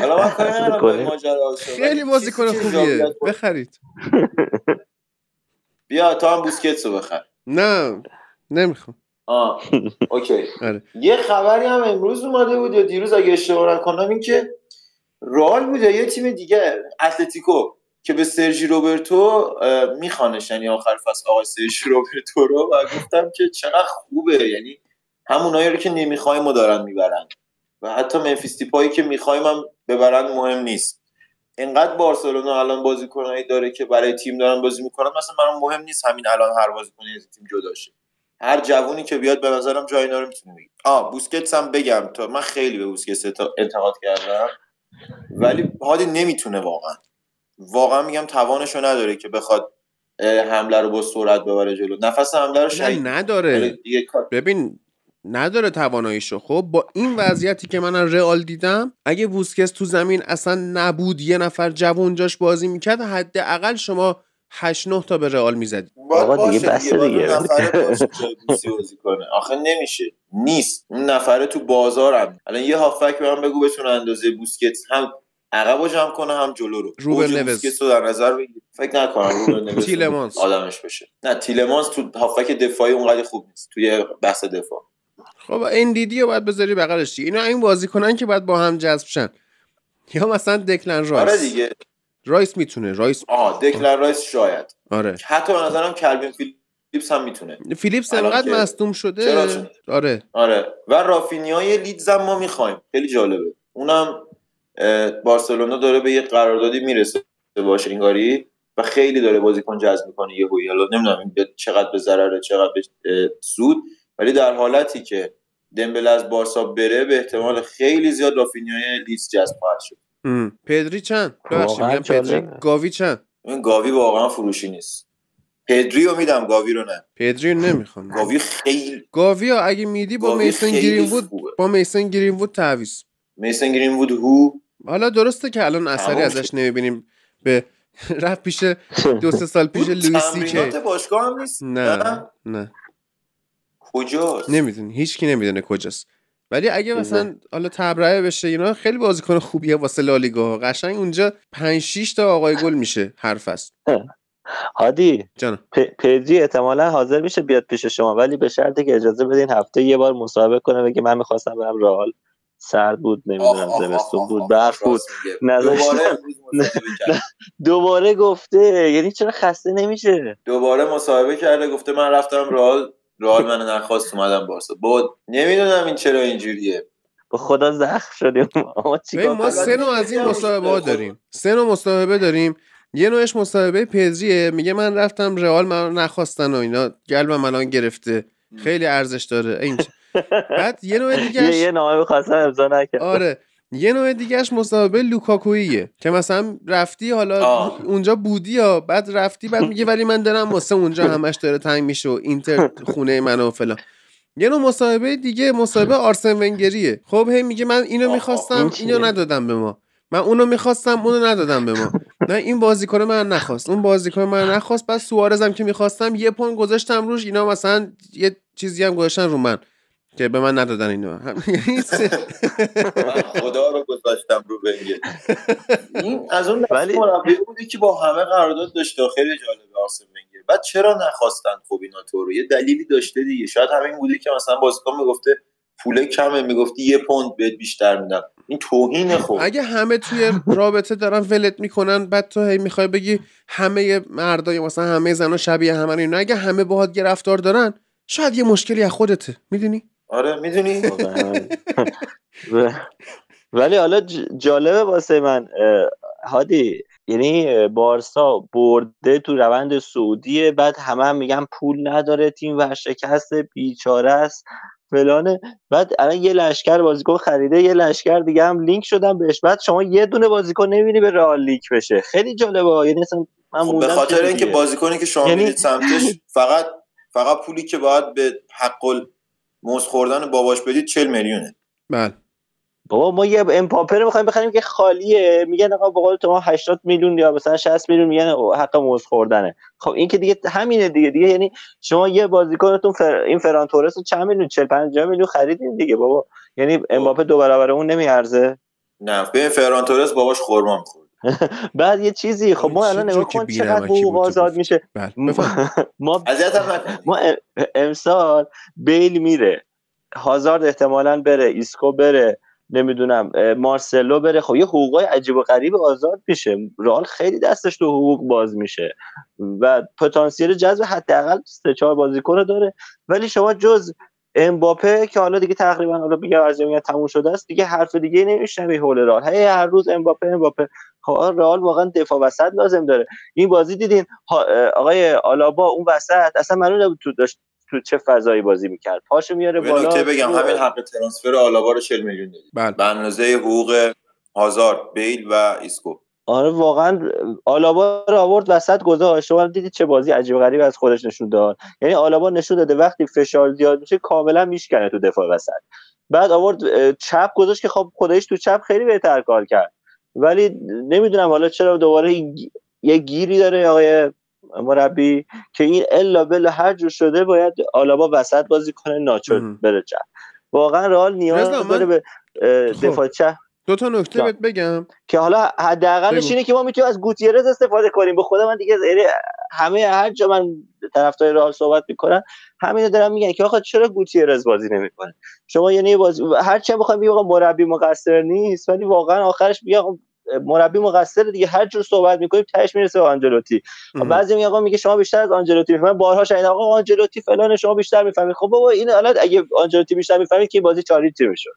حالا من کاری ندارم به کنیم. ماجرا. خیلی بازیکن خوبیه. بخرید. بیا تا هم بوسکتسو بخر. نه نمی‌خوام. آه اوکی. آره. یه خبری هم امروز اومده بود یا دیروز اگه اشتباه نکنم این که رئال بود یا یه تیم دیگه اتلتیکو که به سرژی روبرتو میخوانش. یعنی آخر فصل آقای سرژی روبرتو رو. و گفتم که چقدر خوبه. یعنی همونایی رو که نمی‌خوایم و دارن می‌برن. و حتی منفیس دیپایی که می‌خوایم هم ببرن مهم نیست. اینقدر بارسلونا الان بازیکنایی داره که برای تیم دارن بازی می‌کنن مثلا برام مهم نیست همین الان هر بازیکنی از تیم جدا شه. هر جوونی که بیاد به نظرم جای اینا رو می‌تونه بگیره. آ بوسکتس هم بگم تا من خیلی به بوسکتس انتقاد کردم. ولی هادی نمی‌تونه واقعا. واقعا میگم توانشو نداره که بخواد حمله رو با سرعت ببره جلو. نفس حمله رو نه شهید نداره. ببین نداره تواناییشو خب با این وضعیتی که من از رئال دیدم اگه بوسکس تو زمین اصلا نبود یه نفر جوون جاش بازی می‌کرد حداقل شما 8 9 تا به رئال می‌زدی. آقا دیگه اون دیگه. آخه نمیشه. نیست. اون نفره تو بازارم. الان یه هافک به من بگو بتونه اندازه بوسکتس هم عقب رو جمع کنه هم جلو رو. اوج نوز. بوسکتس رو در نظر بگیر. فکر نکنم نوز تیلمانس. آدمش باشه نه تیلمانس تو هافک دفاعی اونقدر خوب نیست. توی بحث دفاع. خب این دیدی رو باید بذاری بغلش دیگه. اینا این بازیکنن که باید با هم جذب شن. یا مثلا دکلن رایس. آره دیگه. رایس می‌تونه رایس. آها دکلن رایس شاید. آره. حتی به نظرم کلوین فیلیپس هم می‌تونه. فیلیپس الان انقدر که- مصدوم شده. آره. آره. و رافینیای لیدز هم ما می‌خوایم. خیلی جالبه. اونم بارسلونا داره به یه قراردادی می‌رسه باشه انگاری و خیلی داره بازیکن جذب می‌کنه یه هوی حالا نمی‌دونم این به- چقدر به ضرره چقدر به سود. ولی در حالتی که دمبل از بارسا بره به احتمال خیلی زیاد رافینیای لیدز جذب خواهد شد. پدری چند؟ ببخشید واقعا میگم پدری. گاوی چند؟ این گاوی واقعا فروشی نیست. پدری رو میدم گاوی رو نه. پدری رو نمی‌خوام. گاوی خیلی گاوی ها اگه میدی با میسن گرین وود خوبه. با میسن گرین وود تعویض. میسن گرین وود هو؟ حالا درسته که الان اثری ازش نمی‌بینیم به رفت پیش دو سه سال پیش لویسی که باشگاه هم نیست؟ نه؟ نه. کجاست؟ نمی‌دونی هیچ کی نمی‌دونه کجاست. ولی اگه مثلا حالا تبرئه بشه اینا خیلی بازیکن خوبیه واسه لالیگا قشنگ اونجا 5 6 تا آقای گل میشه هر فصل هادی جانم. پ- پدری احتمالا حاضر میشه بیاد پیش شما ولی به شرطی که اجازه بدین هفته یه بار مصاحبه کنه بگه من می‌خواستم برم رئال. سرد بود نمی‌دونم زمستون بود برف بود. دوباره دوباره گفته. یعنی چرا خسته نمیشه؟ دوباره مصاحبه کرده گفته من رفتم رئال. رئال منو نخواست اومدم بارسا. با نمی‌دونم این چرا اینجوریه. به خدا زخم شدیم. ما کنیم؟ سه نوع از این مصاحبه ها داریم. سه نوع مصاحبه داریم. یه نوعش مصاحبه پزریه میگه من رفتم رئال منو نخواستن و اینا. قلبم الان گرفته. خیلی ارزش داره. این. بعد یه نوع یه دیگه یه نامه می‌خواستم امضا نکرد آره. یه نوع دیگهش مصاحبه لوکاکوییه که مثلا رفتی حالا آه. اونجا بودی یا بعد رفتی بعد میگه ولی من دارم واسه اونجا همش داره تنگ میشه و اینتر خونه منو و فلان. یه نوع مصاحبه دیگه مصاحبه آرسن ونگریه. خب هی میگه من اینو می‌خواستم؟ اینو ندادم به ما. من اونو می‌خواستم اونو ندادم به ما. نه این بازیکن من نخواست اون بازیکن من نخواست. بعد سوارزم که می‌خواستم یه پوند گذاشتم روش اینا مثلا یه چیزی هم گذاشتن رو من. که به من ندادن اینو. من خدا رو گذاشتم رو ونگر این از اون ولی- مربی بودی که با همه قرارداد داشته خیلی جالبه آرسن ونگر. بعد چرا نخواستن خب اینا تو رو؟ یه دلیلی داشته دیگه. شاید همین بوده که مثلا بازیکن می‌گفته پول کمه می‌گفتی یه پوند بهت بیشتر میدم. این توهینه خب اگه همه توی رابطه دارن ولت می‌کنن بعد تو هی می‌خوای بگی همه مردای مثلا همه زنا شبیه همه اینا اگه همه باهات یه رفتار دارن شاید یه مشکلی از خودته. می‌دونی؟ آره می‌دونی. و- ولی حالا جالبه واسه من هادی یعنی بارسا برده تو روند سعودیه بعد همه هم میگن پول نداره تیم ورشکست بیچاره است فلانه. بعد الان یه لشکر بازیکن خریده یه لشکر دیگه هم لینک شدن بهش. بعد شما یه دونه بازیکن نمی‌بینی به رئال لینک بشه. خیلی جالبه یعنی اصلا من خب به خاطر. اینکه بازیکنی که شما یعنی- سمتش فقط فقط پولی که باید به حق موز خوردن باباش بدید 40 میلیونه. بله. بابا ما یه امپاپه رو می‌خوایم بخریم که خالیه. میگن آقا به قول تو ما 80 میلیون یا مثلا 60 میلیون میگن حق موز خوردنه. خب این که دیگه همینه دیگه. دیگه یعنی شما یه بازیکنتون فر... این فران تورس رو چند میلیون 40 50 میلیون خریدین دیگه بابا. یعنی امپاپه دو برابر اون نمیارزه. نه به فران تورس باباش خورما می‌خورد بعد یه چیزی خب ما الان نگاه کن چقدر حقوق آزاد. میشه. بله ما ما ام- امسال بیل میره. هازارد احتمالا بره ایسکو بره نمی‌دونم مارسلو بره. خب یه حقوقای عجیب و غریب آزاد میشه. رئال خیلی دستش تو حقوق باز میشه. و پتانسیل جذب حداقل سه چهار بازیکن رو داره. ولی شما جز امباپه که حالا دیگه تقریبا حالا بگه از میگن تموم شده است دیگه حرف دیگه نمیشنوی حول رئال هی هر روز امباپه امباپه. خب رئال واقعا دفاع وسط لازم داره. این بازی دیدین آقای آلابا اون وسط اصلا معلوم نبود تو داشت تو چه فضایی بازی می‌کرد. پاشو میاره بالا. نکته بگم همین حق transfer آلابا رو 40 میلیون دادید بله. به اندازه حقوق هازارد بیل و ایسکو. آره واقعا آلابا رو آورد وسط گذاشت. شما دیدید چه بازی عجیب غریب از خودش نشون داد. یعنی آلابا نشون داده وقتی فشار زیاد میشه کاملا میشکنه تو دفاع وسط. بعد آورد چپ گذاشت که خب خودش تو چپ خیلی بهتر کار کرد. ولی نمی‌دونم حالا چرا دوباره یه گیری داره آقای مربی که این الا بلا هر جور شده باید آلابا وسط بازی کنه ناچو. بره چپ واقعا رئال نیاز داره به خب. دفاع چپ دو تا نکته. بهت بگم. که حالا حداقلش. اینه که ما می‌تونیم از گوتیرز استفاده کنیم. به خدا من دیگه یعنی همه هر جا من طرفدار رئال صحبت می‌کنن همینو دارن میگن که آقا چرا گوتیرز بازی نمی‌کنه؟ شما یعنی بازی هر چه بخوایم بگیم آقا مربی مقصر نیست ولی واقعا آخرش آقا مربی مقصر دیگه. هر جور صحبت می‌کنیم تهش می‌رسه به آنجلوتی. بعضی میگه آقا میگه شما بیشتر از آنجلوتی می‌فهمید. بارها شاید آقا آنجلوتی فلان شما بیشتر می‌فهمید. خب بابا این حالا اگه آنجلوتی بیشتر می‌فهمید که بازی 4 تیم می‌شد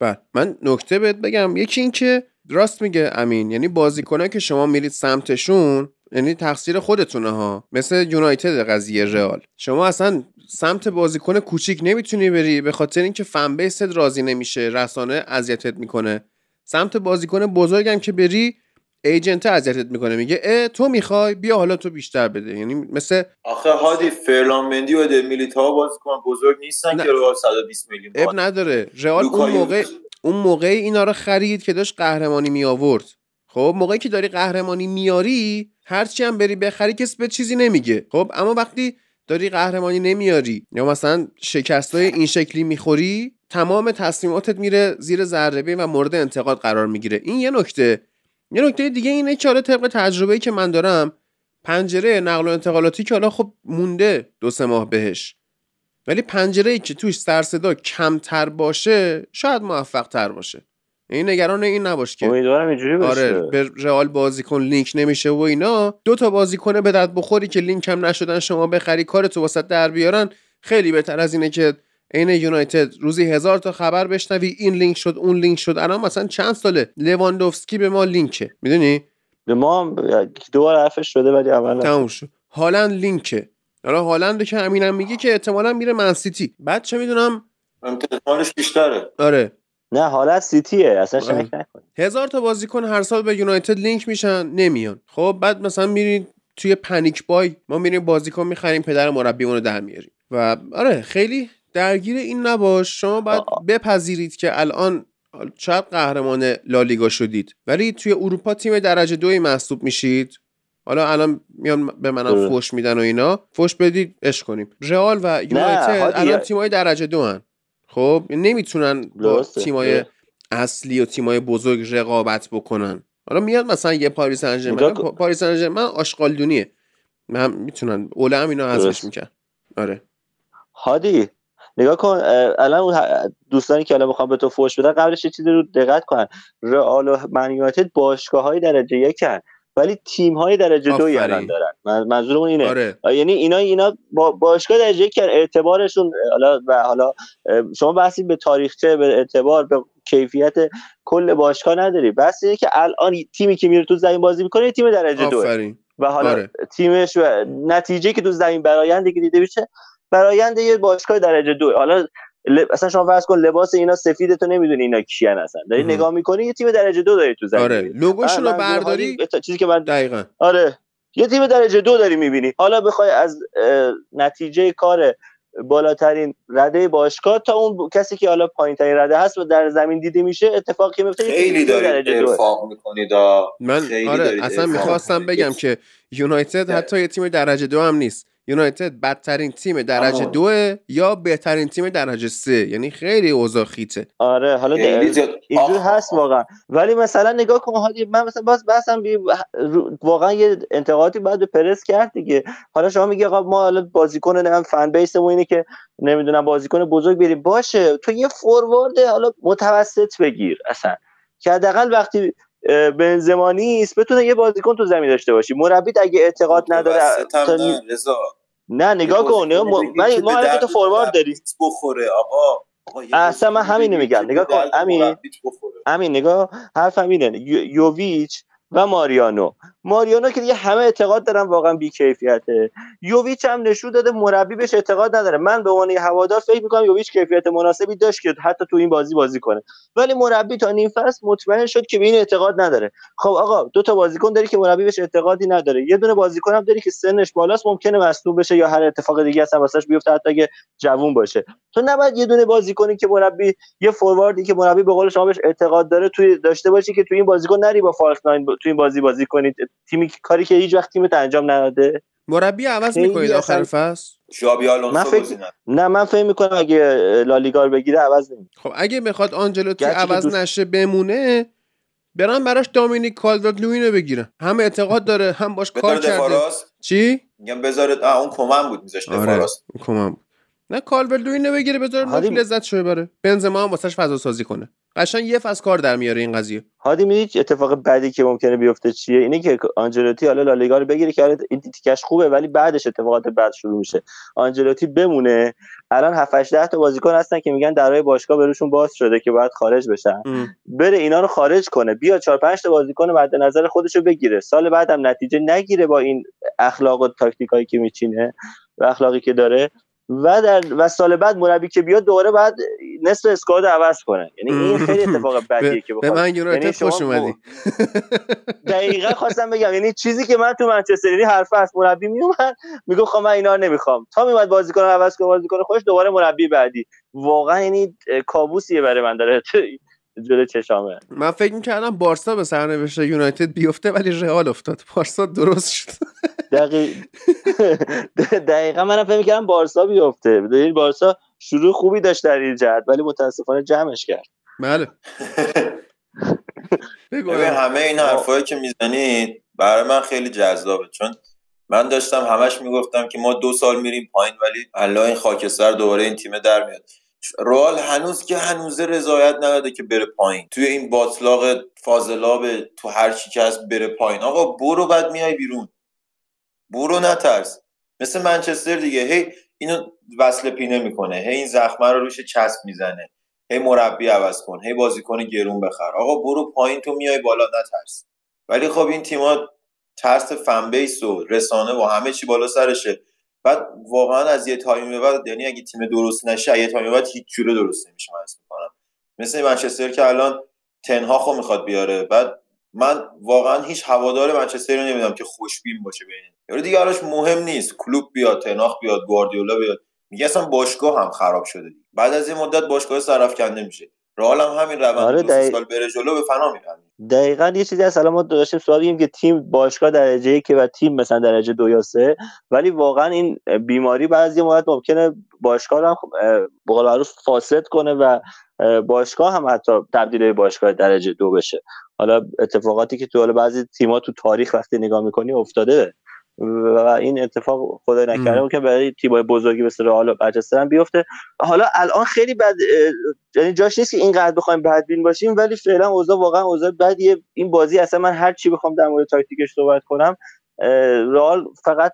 بله. من نکته بهت بگم یکی این که راست میگه امین یعنی بازیکنایی که شما میرید سمتشون یعنی تقصیر خودتونه ها. مثل یونایتد قضیه رئال. شما اصلا سمت بازیکن کوچیک نمی‌تونی بری به خاطر اینکه فن بیست راضی نمیشه رسانه اذیتت می‌کنه. سمت بازیکن بزرگم که بری ایجنت اذیتت می‌کنه میگه اه تو می‌خوای؟ بیا حالا تو بیشتر بده. یعنی مثل آخه هادی فرلان مندی و دل میلیتائو بازیکن بزرگ نیستن نه. که رئال 120 میلیون اب. نداره. رئال اون موقع. اون موقع اینا رو خرید که داشت قهرمانی می آورد خب موقعی که داری قهرمانی میاری هرچی هم بری بخری کسی به چیزی نمیگه. خب اما وقتی داری قهرمانی نمیاری یا مثلا شکستای این شکلی می‌خوری تمام تصمیماتت میره زیر ذره و مورد انتقاد قرار می‌گیره. این یه نکته. یه نکته دیگه اینه که حالا طبق تجربه‌ای که من دارم پنجره نقل و انتقالاتی که حالا خب مونده دو سه ماه بهش. ولی پنجره ای که توش سر صدا کمتر باشه شاید موفق تر باشه. این نگران این نباش که امیدوارم اینجوری باشه. آره به رئال بازیکن لینک نمیشه و اینا. دو تا بازیکن به درد بخوری که لینک هم نشدن شما بخری کارتو واست در بیارن خیلی بهتر از اینه که عین یونایتد. روزی هزار تا خبر بشنوی این لینک شد اون لینک شد. الان مثلا چند ساله؟ لواندوفسکی به ما لینکه. می‌دونی؟ به ما هم دو بار حرفش شده ولی نشد. تموم شد. هالند لینکه. حالا هالند که امینم میگه که احتمالا میره منسیتی بعد چه می‌دونم؟ امتحانش بیشتره. آره. نه حالت سیتیه. اصلا آره. شک نکن هزار تا بازیکن هر سال به یونایتد لینک میشن نمیان. خب بعد مثلا میرین توی پنیک بای. ما میریم بازیکن می‌خریم پدر مربیمون رو در میاریم. و آره خیلی درگیر این نباش شما باید. بپذیرید که الان شاید قهرمان لالیگا شدید ولی توی اروپا تیم درجه دوی محسوب میشید حالا الان میان به منم. فوش میدن و اینا فوش بدید اش کنیم رئال و یونایتد الان تیمای درجه دو هن. خب نمی‌تونن با. تیمای. اصلی و تیمای بزرگ رقابت بکنن حالا میاد مثلا یه پاریس کن. پاریس سن ژرمن آشغالدونیه من می‌تونن اوله هم اینا درست. می‌کرد آره هادی نگاه کن الان اون دوستانی که الان می‌خوام به تو فوش بدن قبلش یه چیزی رو دقت کن. رئال و من یونایتد باشگاه های درجه یکن ولی تیم های درجه آفرین. الان دارن. من- منظورم اینه. آره. یعنی اینا اینا با باشگاه درجه یک اعتبارشون حالا و حالا شما بحثی به تاریخچه به اعتبار به کیفیت کل باشگاه نداری. بحث اینه که الان تیمی که میره تو زمین بازی می‌کنه تیم درجه آفرین. و حالا آره. تیمش و نتیجه که تو زمین برآینده که دیده میشه برآینده یه باشگاه درجه دو حالا. اصلا شما فرض کن لباس اینا سفیده تو نمی‌دونی اینا کیان هستن داری مهم. نگاه می‌کنی یه تیم درجه دو داری تو زمین آره. لوگوشون رو برداری چیزی که من دقیقا آره یه تیم درجه دو داری می‌بینی حالا بخوای از اه، نتیجه کار بالاترین رده باشگاه تا اون کسی که حالا پایین ترین رده هست و در زمین دیده میشه اتفاقی که میفته خیلی دارید دوه. ارفاق می‌کنید من خیلی آره اصلا می‌خواستم. بگم که یونایتد حتی یه تیم درجه دو هم نیست یونایتد بدترین تیم درجه. دوه یا بهترین تیم درجه سه؟ یعنی خیلی اوضاع خیته. آره حالا اینجور هست واقعا. ولی مثلا نگاه کن هادی من مثلا باز بحثم بی... واقعا یه انتقادی باید به پرس کرد دیگه. حالا شما میگی آقا ما حالا بازیکن نمی‌دونم فن بیسمون اینه که نمی‌دونم بازیکن بزرگ بریم. باشه تو یه فوروارد حالا متوسط بگیر اصلا. که حداقل وقتی بنزما نیست بتونه یه بازیکن تو زمین داشته باشی. مربی اگه اعتقاد نداره تا- رضا. نه نگاه کن من ما الان تا فوروارد مربیت بخوره آقا. اصلا من همینو بگیر میگم. نگاه کن، امین. همین نگاه. حرفم اینه یو- یوویچ و ماریانو. ماریانو که دیگه همه اعتقاد دارن واقعا بیکیفیته یوویچ هم نشون داده مربی بهش اعتقاد نداره. من به عنوان هوادار فکر می‌کنم یوویچ کیفیت مناسبی داشت که حتی تو این بازی بازی کنه. ولی مربی تا نیم فصل مطمئن شد که به این اعتقاد نداره. خب آقا دو تا بازیکن داری که مربی بهش اعتقادی نداره. یه دونه بازیکن هم داری که سنش بالاست ممکنه مصدوم بشه یا هر اتفاق دیگه اصلا واسش بیفته حتی اگه جوون باشه. تو نباید یه دونه بازیکنی که مربی یه فورواردی که مربی به قول شما بهش اعتقاد داره توی داشته باشی که توی این بازیکن نری با فالس توی این بازی بازی کنید. تیمی کاری که هیچ وقت تیمت انجام نداده. مربی عوض می‌کنید آخر فصل؟ شابی من آلونسو فکر- بازی نکنه. نه من فکر می‌کنم اگه لالیگا رو بگیره عوض نمی خب اگه می‌خواد آنجلوتی عوض دوست- نشه بمونه برن براش دامینیک کالورت لوین رو بگیرن. هم اعتقاد داره هم باش کار کرده. دفاراس چی؟ میگم بذارت اون کمن بود میذاشت آره دفاراس کمم بود. نه کالورت لوین رو بگیره بذاره هادی- لذت شو بره. بنزما هم واسش فضا سازی کنه. قشنگ یه فصل کار در میاره این قضیه. هادی می‌دید اتفاق بعدی که ممکنه بیفته؟ چیه؟ اینه که آنجلوتی حالا لالیگا رو بگیره که حالا این تیکش خوبه ولی بعدش اتفاقات بعد شروع میشه. آنجلوتی بمونه. الان 7 8 10 تا بازیکن هستن که میگن درای باشگاه بهشون باز شده که باید خارج بشن. ام. بره اینا رو خارج کنه. بیا 4 5 تا بازیکن مد نظر خودش رو بگیره. سال بعدم نتیجه نگیره با این اخلاق و تاکتیکایی که میچینه و اخلاقی که داره. و در و سال بعد مربی که بیاد دوباره بعد نصف اسکواد عوض کنه. یعنی این خیلی اتفاق بدیه که به من یونایتد یعنی خوش اومدی. دقیقا خواستم بگم یعنی چیزی که من تو منچستر یعنی حرف از مربی میومد میگم خب من اینا رو نمی‌خوام. تا میومد بازیکن عوض کنه بازیکن خوش دوباره مربی بعدی. واقعا یعنی کابوسیه برای من داره جلوی چشامه. من فکر می‌کردم بارسا به سرنوشت یونایتد بیفته ولی رئال افتاد. بارسا درست شد. دقیق... دقیقا منم فکر می‌کردم بارسا بیفته. یعنی بارسا شروع خوبی داشت در این جهت ولی متاسفانه جمعش کرد. بله. همه این حرفایی که می‌زنید برای من خیلی جذابه. چون من داشتم همش می‌گفتم که ما دو سال میریم پایین ولی الله این خاکستر دوباره این تیم در میاد. رئال هنوز که هنوز رضایت نداده که بره پایین. توی این باطلاق فاضلاب تو هر چی که هست بره پایین. آقا برو بعد میای بیرون. برو نترس. مثل منچستر دیگه. هی اینو وصل پینه می‌کنه. هی این زخمه رو روش چسب می‌زنه. هی مربی عوض کن. هی بازیکن گرون بخر. آقا برو پایین تو میای بالا نترس. ولی خب این تیما ترس fan base و رسانه و همه چی بالا سرشه. بعد واقعا از یه time بعد یعنی اگه تیم درست نشه یه time بعد هیچ جوره درست نمیشه من می‌کنم. مثل منچستر که الان تن هاخو می‌خواد بیاره. بعد من واقعا هیچ هوادار منچستر رو نمی‌دونم که خوشبین باشه بین یارو دیگه براش مهم نیست. کلوب بیاد تناخ بیاد گواردیولا بیاد. میگه اصلا باشگاه هم خراب شده. بعد از این مدت باشگاه صرف کنده میشه. رئال هم همین روند آره دو دقیق- سال بره جلو به فنا میرن. دقیقا یه چیزی هست الان ما داشتیم سوال بگیم که تیم باشگاه درجه که و تیم مثلا درجه دو یا سه ولی واقعا این بیماری بعضی موقع ممکنه باشگاه رو هم خب، اه، به قول فاسد کنه و اه، باشگاه هم حتی تبدیل به باشگاه درجه دو بشه. حالا اتفاقاتی که تو حالا بعضی تیم‌ها تو تاریخ وقتی نگاه می‌کنی افتاده. و این اتفاق خدای نکرده. ممکن برای تیم‌های بزرگی مثل رئال و منچستر هم بیفته. حالا الان خیلی بد یعنی جاش نیست که اینقدر بخوایم بدبین باشیم ولی فعلا اوضاع واقعا اوضاع بدیه. این بازی اصلا من هر چی بخوام در مورد تاکتیکش صحبت کنم رئال فقط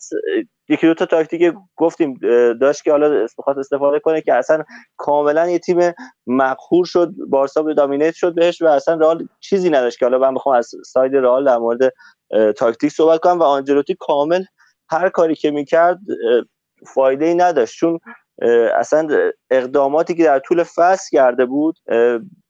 یکی دو تا تاکتیک گفتیم داشت که حالا می‌خواد استفاده کنه که اصلا کاملا یه تیم مقهور شد بارسا به dominate شد بهش و اصلا رئال چیزی نداشت که حالا من بخوام از side رئال در مورد تاکتیک صحبت کنم و آنجلوتی کامل هر کاری که می‌کرد فایده ای نداشت. چون اصلا اقداماتی که در طول فصل کرده بود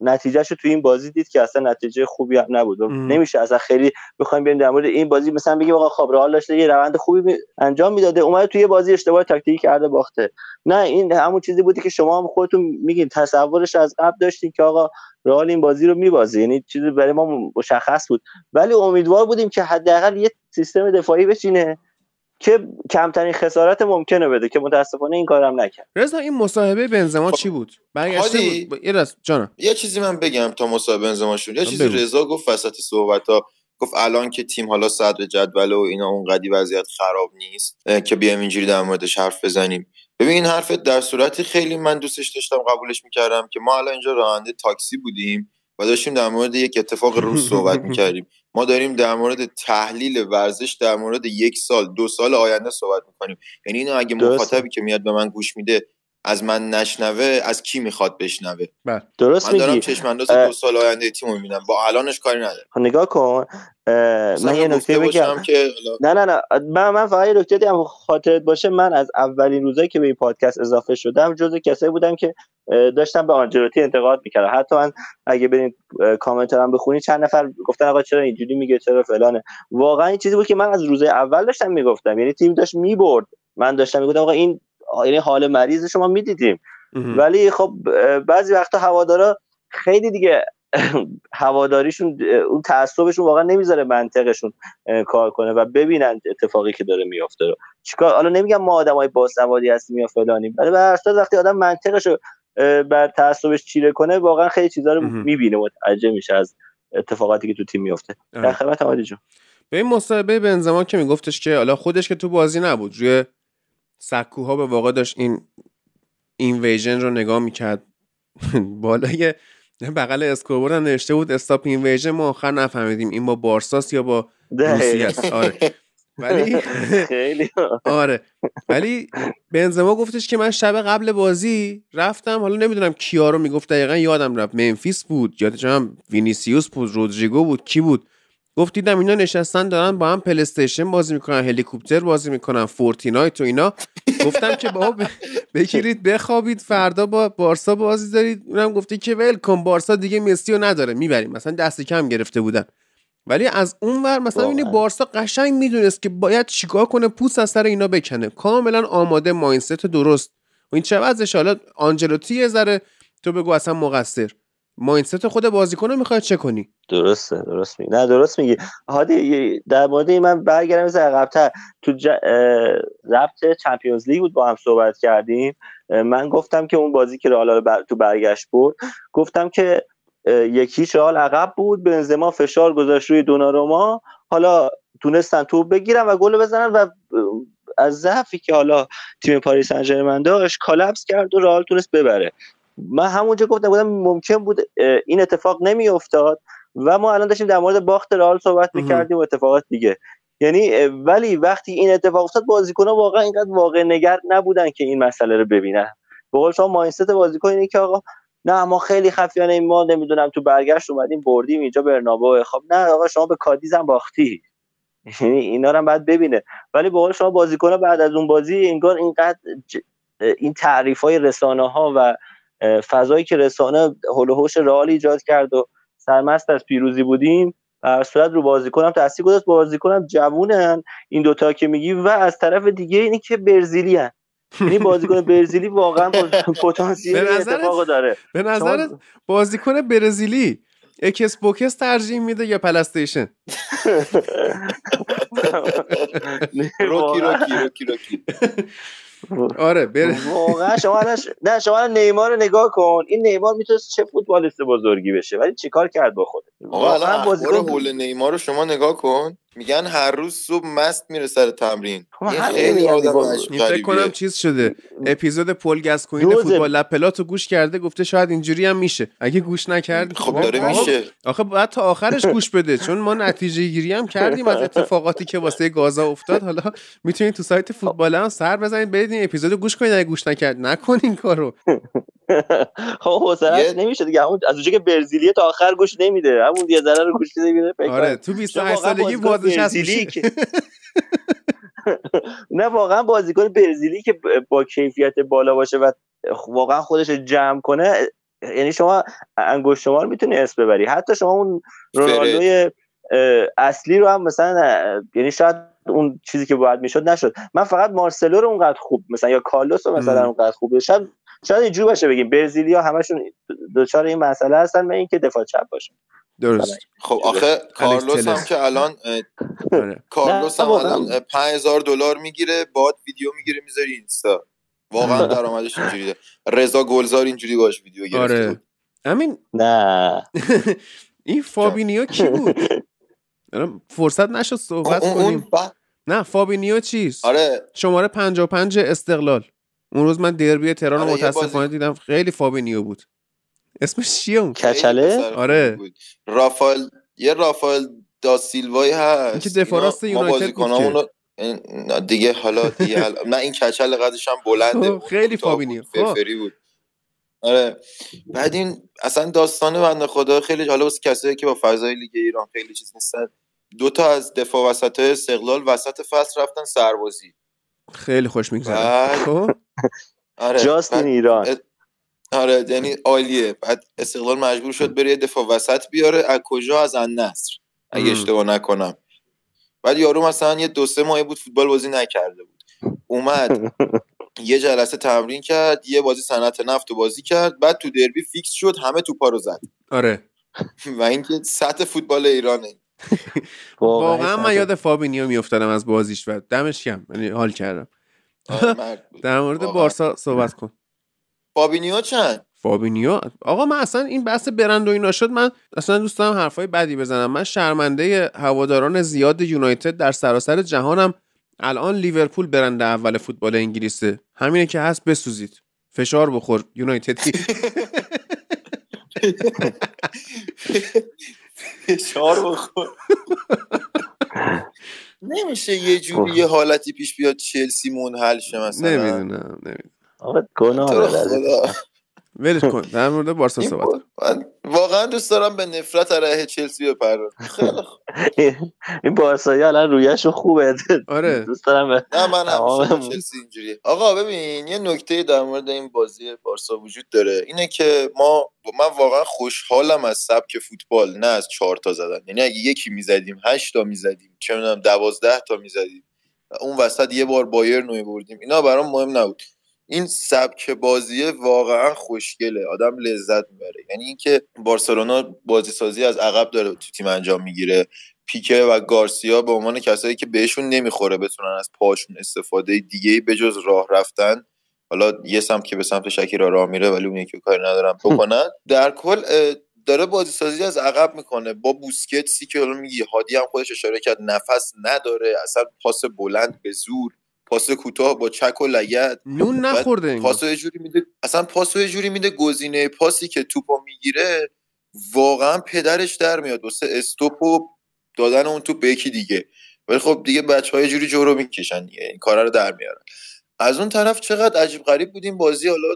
نتیجهش رو توی این بازی دید که اصلا نتیجه خوبی هم نبود. و ام. نمیشه اصلا خیلی بخوایم بریم در مورد این بازی. مثلا بگیم آقا خب رئال داشته یه روند خوبی انجام می‌داده اومده توی یه بازی اشتباه تاکتیکی کرده باخته. نه این همون چیزی بودی که شما هم خودتون میگین تصورش از قبل داشتین که آقا رئال این بازی رو میبازه. یعنی چیزی برای ما مشخص بود. ولی امیدوار بودیم که حداقل یه سیستم دفاعی بچینه. که کمترین خسارت ممکنه بده که متاسفانه این کارم نکرد. رضا این مصاحبه بنزما خب، چی بود؟ برگشته؟ بود. یه جانم. یه چیزی من بگم تا مصاحبه بنزماشون. یه چیزی. رضا گفت وسط صحبت ها گفت الان که تیم حالا صدر جدول و اینا اونقدی وضعیت خراب نیست که بیایم اینجوری در موردش حرف بزنیم. ببین این حرفت در صورتی خیلی من دوستش داشتم قبولش می‌کردم که ما الان اینجا راننده تاکسی بودیم. و داشتیم در مورد یک اتفاق روز صحبت می‌کردیم. ما داریم در مورد تحلیل ورزش در مورد یک سال دو سال آینده صحبت می‌کنیم. یعنی اینو اگه. مخاطبی که میاد به من گوش میده از من نشنوه از کی می‌خواد بشنوه؟ درست من دارم میگی. چشم انداز. دو سال آینده تیم رو می‌بینم. با الانش کاری ندارم. خب نگاه کن. من یه نکته بگم. که نه نه نه. من من فقط یه نکته دیگه خاطرت باشه من از اولین روزایی که به این پادکست اضافه شدم جز کسایی بودم که داشتم به آنجلوتی انتقاد می‌کردم. حتی من اگه برین کامنت هم بخونی چند نفر گفتن آقا چرا اینجوری میگه چرا فلانه. واقعا این چیزی بود که من از روز اول داشتم می‌گفتم. یعنی تیم داشت می‌برد. من داشتم می‌گفتم آقا این یعنی حال مریض شما می‌دیدیم. ولی خب بعضی وقتا هوادارا خیلی دیگه هواداریشون اون تعصبشون واقعا نمی‌ذاره منطقشون کار کنه و ببینن اتفاقی که داره میافته رو. چیکار؟ حالا نمیگم ما آدمای باسوادی هستیم یا فلانیم ولی به هر وقتی آدم منطقش رو اه، بر تعصبش چیره کنه واقعا خیلی چیزا رو. می‌بینه متوجه میشه از اتفاقاتی که تو تیم میفته در آره. خدمت عادی جون. به این مصاحبه بنزما که میگفتش که حالا خودش که تو بازی نبود روی سکوها به واقع داشت این invasion رو نگاه می‌کرد. بالای بغل scoreboard هم نوشته بود stop invasion ما آخر نفهمیدیم این با بارساست یا با روسیه است آره. ولی خیلی آره. ولی بنزما گفتش که من شب قبل بازی رفتم حالا نمی‌دونم کیا رو می‌گفت دقیقا یادم رفت. منفیس بود یادم وینیسیوس بود رودریگو بود کی بود؟ گفت دیدم اینا نشستن دارن با هم پلیستیشن بازی می‌کنن هلیکوپتر بازی می‌کنن فورتینایت و اینا. گفتم که بابا بگیرید بخوابید فردا با بارسا بازی دارید. اونم گفته که ول کن بارسا دیگه مسی رو نداره. می‌بریم. مثلا دست کم گرفته بودن. ولی از اون ور مثلا این. بارسا قشنگ می‌دونست که باید چیکار کنه پوست از سر اینا بکنه. کاملا آماده ماینست درست. و این چه وضعش؟ حالا آنجلوتی یه ذره تو بگو اصلا مقصر. ماینست خود بازیکن رو می‌خواد چه کنی؟ درسته درست میگی. نه درست میگی. هادی در مورد این من برگردم از عقب‌تر. تو ج... چمپیونز لیگ بود با هم صحبت کردیم. من گفتم که اون بازی که رئال بر... تو برگشت برد گفتم که اه، یکیش رئال عقب بود بنزما فشار گذاشت روی دوناروما. حالا تونستن تو بگیرن و گل بزنن و از ضعفی که حالا تیم پاریس سن ژرمن داشت کالپس کرد و رئال تونست ببره. من همونجا گفتم بودم ممکن بود این اتفاق نمیافتاد و ما الان داشتیم در مورد باخت رئال صحبت. می‌کردیم و اتفاقات دیگه. یعنی ولی وقتی این اتفاق افتاد بازیکن‌ها واقعا اینقدر واقع نگر نبودن که این مسئله رو ببینن. به قول شما مایندست بازیکن اینه که آقا نه ما خیلی خفیانه ما نمی‌دونم تو برگشت اومدیم بردیم اینجا برنابو. خب نه آقا شما به کادیز هم باختی. یعنی اینا رو هم باید ببینه. ولی به قول شما بازیکن بعد از اون بازی انگار اینقدر ج- این تعریف های رسانه ها و فضایی که رسانه هول و هوش رئال ایجاد کرد و سرمست از پیروزی بودیم در صورت رو بازیکنم تاثیر گذاشت. بازیکنم جوونن. این دوتا که میگی و از طرف دیگه اینی که برزیلی هن. یعنی بازیکن برزیلی واقعا پتانسیل اتفاقو داره. به شما- بازیکن برزیلی اکس بوکس ترجیح میده یا پلستیشن روکی روکی روکی روکی. آره بر... واقعا شما نه شما الان نیمار رو نگاه کن. این نیمار می‌تونست چه فوتبالیست بزرگی بشه ولی چیکار کرد با خودش؟ آقا الان بازیکن حول نیمار رو شما نگاه کن. میگن هر روز صبح مست میره سر تمرین. خب خیلی آدم فکر. کنم چیز شده. اپیزود پل گسکوین دوزه. فوتبال لب پلات رو گوش کرده گفته شاید اینجوری هم میشه. اگه گوش نکرد خب داره آقا- میشه. آخه باید تا آخرش گوش بده. چون ما نتیجه گیری هم کردیم از اتفاقاتی که واسه گازا افتاد. حالا می‌تونید تو سایت فوتبال هم سر بزنید برید این اپیزود گوش کنید. اگه گوش نکرد نکنین کارو. خب حوصله‌اش یه- نمیشه دیگه. همون از اونجا که برزیلیه تا آخر گوش نمیده. همون یه ذره رو گوش نمیده آره. تو چون 28 واقعا سالگی برزیلی که- نه واقعا بازیکن برزیلی که با کیفیت بالا باشه و واقعا خودش رو جمع کنه یعنی شما انگشت شمار می‌تونی اسم ببری. حتی شما اون رونالدوی اصلی رو هم مثلا یعنی شاید اون چیزی که باید می‌شد نشد. من فقط مارسلو رو اونقدر خوب مثلا یا کارلوس رو مثلا. اونقدر خوب شاید شاید اینجوری باشه بگیم. برزیلیا همشون دچار این مسئله هستن به اینکه دفاع چپ باشه. درست. خب آخه کارلوس. هم که الان آره. کارلوس هم. الان 5000 دلار می‌گیره باد ویدیو می‌گیره می‌ذاری اینستا. واقعا درآمدش اینجوریه. رضا گلزار اینجوری باش ویدیو گرفته آره. همین نه. این فابینیو کی بود؟ الان فرصت نشد صحبت کنیم. نه فابینیو چیست؟ آره. شماره 55 استقلال. اون روز من دربی تهران رو آره، متاسفانه دیدم. خیلی فابینیو بود. اسمش چیه اون کچله؟ آره. بود. رافائل یه رافائل دا سیلوایی هست که دفاع اینا- راست ما یونایتد بود دیگه حالا دیگه حالا- نه این کچل قدش هم بلنده خیلی کوتاه فابینیو. بود،. فرفری بود آره بعد این اصلا داستان بنده خدا خیلی حالا واسه کسایی که با فضای لیگ ایران خیلی چیز نیستن دو تا از دفاع وسط های استقلال وسط فصل رفتن سربازی خیلی خوش میگذره بعد- خب آره جاست این بعد- ایران آره یعنی عالیه. بعد استقلال مجبور شد بره یه دفاع وسط بیاره. از کجا؟ از النصر. اگه. اشتباه نکنم. بعد یارو مثلا یه دو سه ماهی بود فوتبال بازی نکرده بود. اومد یه جلسه تمرین کرد یه بازی صنعت نفت رو بازی کرد. بعد تو دربی فیکس شد همه توپا رو زد. آره. و اینکه سطح فوتبال ایرانه. واقعا من یاد فابینیو میافتادم از بازیش و دمش کم یعنی حال کردم. آره،. در مورد. بارسا صحبت کن. فابینیو چند؟ فابینیو؟ آقا من اصلا این بحث برند و اینا شد من اصلا دوست دارم حرفای بدی بزنم. من شرمنده هواداران زیاد یونایتد در سراسر جهانم. الان لیورپول برند اول فوتبال انگلیسه. همینه که هست بسوزید. فشار بخور یونایتدی فشار بخور. نمیشه یه جوری یه حالتی پیش بیاد چلسی منحل شه مثلا؟ نمی‌دونم نمی‌دونم. آقا گناه ولش کن. در مورد بارسا صحبت کن. من واقعا دوست دارم به نفرت علیه چلسی بپردازم. خیلی. این بارسایی الان رویشون خوبه. آره. دوست دارم به نه من همیشه. چلسی اینجوریه. آقا ببین یه نکته در مورد این بازی بارسا وجود داره. اینه که ما من واقعا خوشحالم از سبک فوتبال نه از چهار تا زدن. یعنی اگه یکی می‌زدیم هشت تا می‌زدیم چه می‌دونم دوازده تا می‌زدیم اون وسط یه بار بایر نوی بردیم اینا برام مهم نبود. این سبک بازیه واقعا خوشگله آدم لذت می‌بره. یعنی اینکه بارسلونا بازی سازی از عقب داره تو تیم انجام می‌گیره. پیکه و گارسیا به عنوان کسایی که بهشون نمی‌خوره بتونن از پاشون استفاده دیگه به جز راه رفتن حالا یه سمت که به سمت شکیرا راه میره ولی اون یکی کاری ندارم بکنن. در کل داره بازی سازی از عقب می‌کنه. با بوسکتسی که حالا میگی هادی هم خودش اشاره کرد نفس نداره اصلا پاس بلند به زور. پاس کوتاه با چک و لگد. نون نخورده. پاسو یه جوری میده اصلا پاسو یه جوری میده گزینه پاسی که توپو می‌گیره واقعا پدرش در میاد. واسه استوپ و دادن اون توپ به یکی دیگه. ولی خب دیگه بچه های جوری جورو می‌کشن دیگه. این کارا رو در میارن. از اون طرف چقدر عجیب غریب بود این بازی. حالا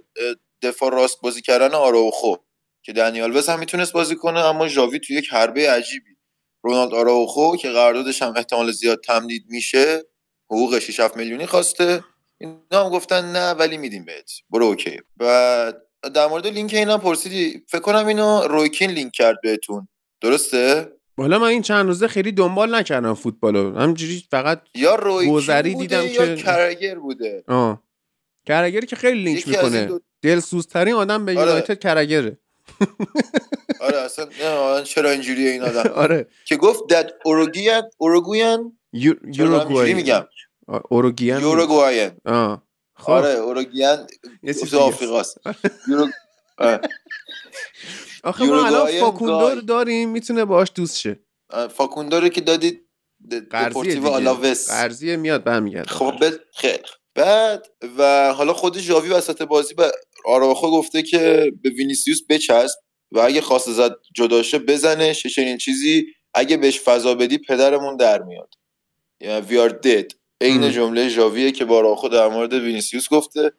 دفاع راست بازی کردن آراوخو که دنیال وز هم می‌تونست بازی کنه اما ژاوی توی یک حربه عجیبی. رونالد آراوخو که قراردادش هم احتمال زیاد تمدید میشه حقوق 6 7 میلیونی خواسته. اینا هم گفتن نه ولی میدیم بهت. برو اوکی. و در مورد لینک اینم پرسیدی. فکر کنم اینو رویکین لینک کرد بهتون. درسته؟ حالا من این چند روزه خیلی دنبال نکردم فوتبالو. همجوری فقط یا رویکین دیدم یا که- کرگر بوده. آه. کرگری که خیلی لینک می‌کنه. دو- دلسوزترین آدم به آره. یونایتد کرگره. آره اصلا نه چرا اینجوریه این آدم؟ آره. که گفت دت اوروگویان اوروگویان یوروگوای میگم. اوروگیان. یوروگواین آه خب. آره است. آفریقاست. آخه ما الان یوروگوای فاکوندو رو گای. داریم می‌تونه باش دوست شه. آه، فاکوندو رو که دادید دپورتیو آلاوس. قرضیه میاد برمیگرده. خب خیلی خوب. بعد و حالا خود ژاوی وسط بازی به آراخو گفته که به وینیسیوس بچسب و اگه خواست زد جداشه بزنه. چنین چیزی. اگه بهش فضا بدی پدرمون در میاد. we are dead عین. جمله ژاویه که با آراخو در مورد وینیسیوس گفته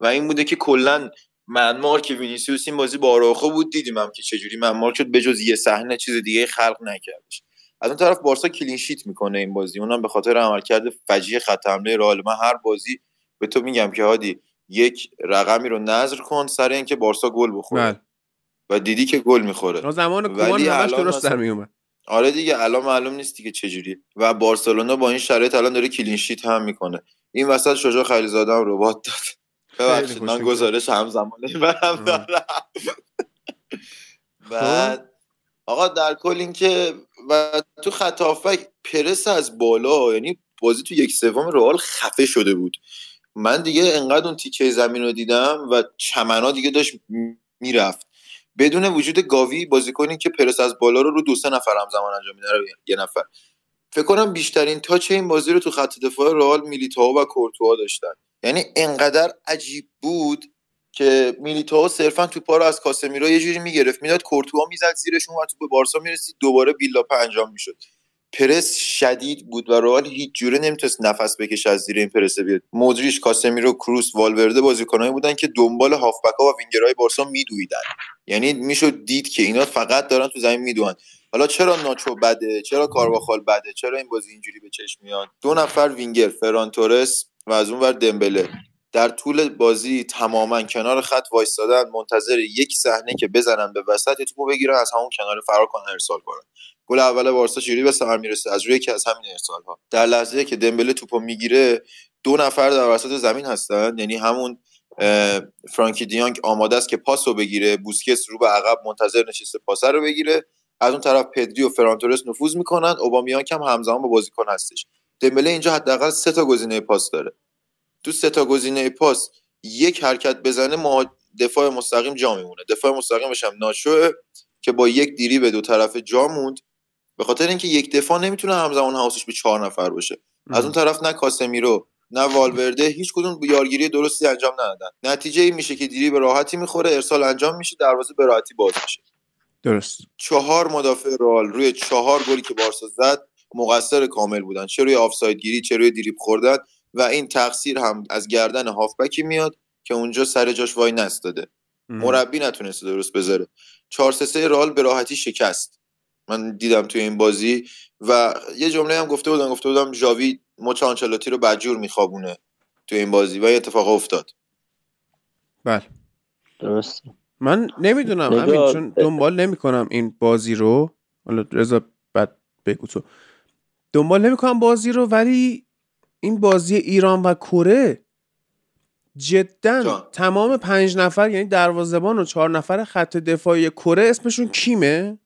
و این بوده که کلا man mark وینیسیوس این بازی با آراخو بود دیدیم هم که چجوری man mark شد بجز یه صحنه چیز دیگه خلق نکردش. از اون طرف بارسا clean sheet می‌کنه این بازی. اونم به خاطر عملکرد فجیع خط حمله رئال من هر بازی به تو میگم که هادی یک رقمی رو نذر کن سر اینکه بارسا گل بخوره. بله. و دیدی که گل می‌خوره. زمان کومان همش درست در میومد آره دیگه الان معلوم نیست دیگه چجوری و بارسلونا با این شرایط الان داره کلین شیت هم می‌کنه. این وسط شجاع خلیزاده هم ربات داد. ببخشید من. گزارش همزمانه برم. دارم. بعد آقا در کل این که و تو خط پرس از بالا یعنی بازی تو یک سوم رئال خفه شده بود. من دیگه انقدر اون تیکه زمین رو دیدم و چمنا دیگه داشت می‌رفت. بدون وجود گاوی بازیکنی که پرس از بالا رو رو دو سه نفر همزمان انجام میده یه نفر. فکر کنم بیشترین تاچ این بازی رو تو خط دفاع رئال میلیتائو و کورتوا داشتن. یعنی انقدر عجیب بود که میلیتائو صرفا توپا رو از کاسمیرو یه جوری می‌گرفت. می‌داد کورتوا می‌زد زیرش اون و تو به بارسا می‌رسید دوباره بیلاپا انجام می‌شد. پرس شدید بود و رئال هیچ جوره نمی‌تونست نفس بکشه از زیر این پرس بیاد. مودریچ کاسمیرو کروس والورده بازیکنایی بودن که دنبال هافبکا و وینگرهای بارسا میدویدن. یعنی می‌شد دید که اینا فقط دارن تو زمین میدوئن حالا چرا ناچو بده؟ چرا کارواخال بده؟ چرا این بازی اینجوری به چشم میاد؟ دو نفر وینگر فران تورس و از اون ور دمبله. در طول بازی تماما کنار خط وایستادن منتظر یک صحنه که بزنن به وسط توپو بگیرن از همون کنار فرار کنن ارسال کنن. گل اول بارسا چجوری به ثمر می‌رسه؟ از روی یکی از همین ارسال ها در لحظه که دمبله توپو می‌گیره دو نفر در وسط زمین هستن. یعنی همون فرانکی دیانگ آماده است که پاس رو بگیره. بوسکس رو به عقب منتظر نشسته پاس رو بگیره. از اون طرف پدری و فرانتورس نفوذ می‌کنن. اوبامیانگ هم همزمان با بازیکن هستش. دمبله اینجا حداقل سه تا گزینه پاس داره. تو سه تا گزینه پاس یک حرکت بزنه ما دفاع مستقیم جا میمونه. دفاع مستقیمش هم ناشوه که با یک دیری به دو طرف جا موند. به خاطر اینکه یک دفاع نمی‌تونه همزمان حواسش به چهار نفر باشه. از اون طرف نه کاسمیرو نه والورده هیچ کدوم یارگیری درستی انجام ندادن. نتیجه این میشه که دیری به راحتی می‌خوره ارسال انجام میشه دروازه به راحتی باز میشه. درست. چهار مدافع رئال روی چهار گلی که بارسا زد مقصر کامل بودن. چه روی آفساید گیری چه روی دریپ خوردن و این تقصیر هم از گردن هافبکی میاد که اونجا سر جاش وای نستاده. مربی نتونسته درست بذاره. 4 3 3 رئال به راحتی شکست. من دیدم توی این بازی و یه جمله هم گفته بودم گفته بودم ژاوی مچ آنچلوتی رو بدجور میخوابونه توی این بازی و این اتفاق افتاد. بله. درست من نمی‌دونم همین چون دنبال نمی‌کنم این بازی رو. حالا رضا بعد بگو تو. دنبال نمی‌کنم بازی رو ولی این بازی ایران و کره جدا جان. تمام پنج نفر یعنی دروازه‌بان و چهار نفر خط دفاعی کره اسمشون کیمه؟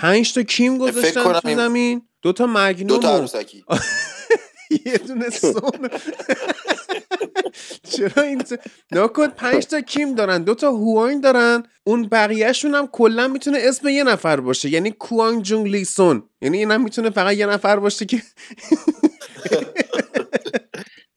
پنج تا کیم گذاشتن کنم تو زمین. دو تا دو مگنوم تا و عروسکی. یه دونه سون. چرا این نکن پنج تا کیم دارن. دو تا هوانگ دارن. اون بقیهشون هم کلا می‌تونه اسم یه نفر باشه. یعنی کوانگ جونگ لیسون یعنی اینم می‌تونه فقط یه نفر باشه که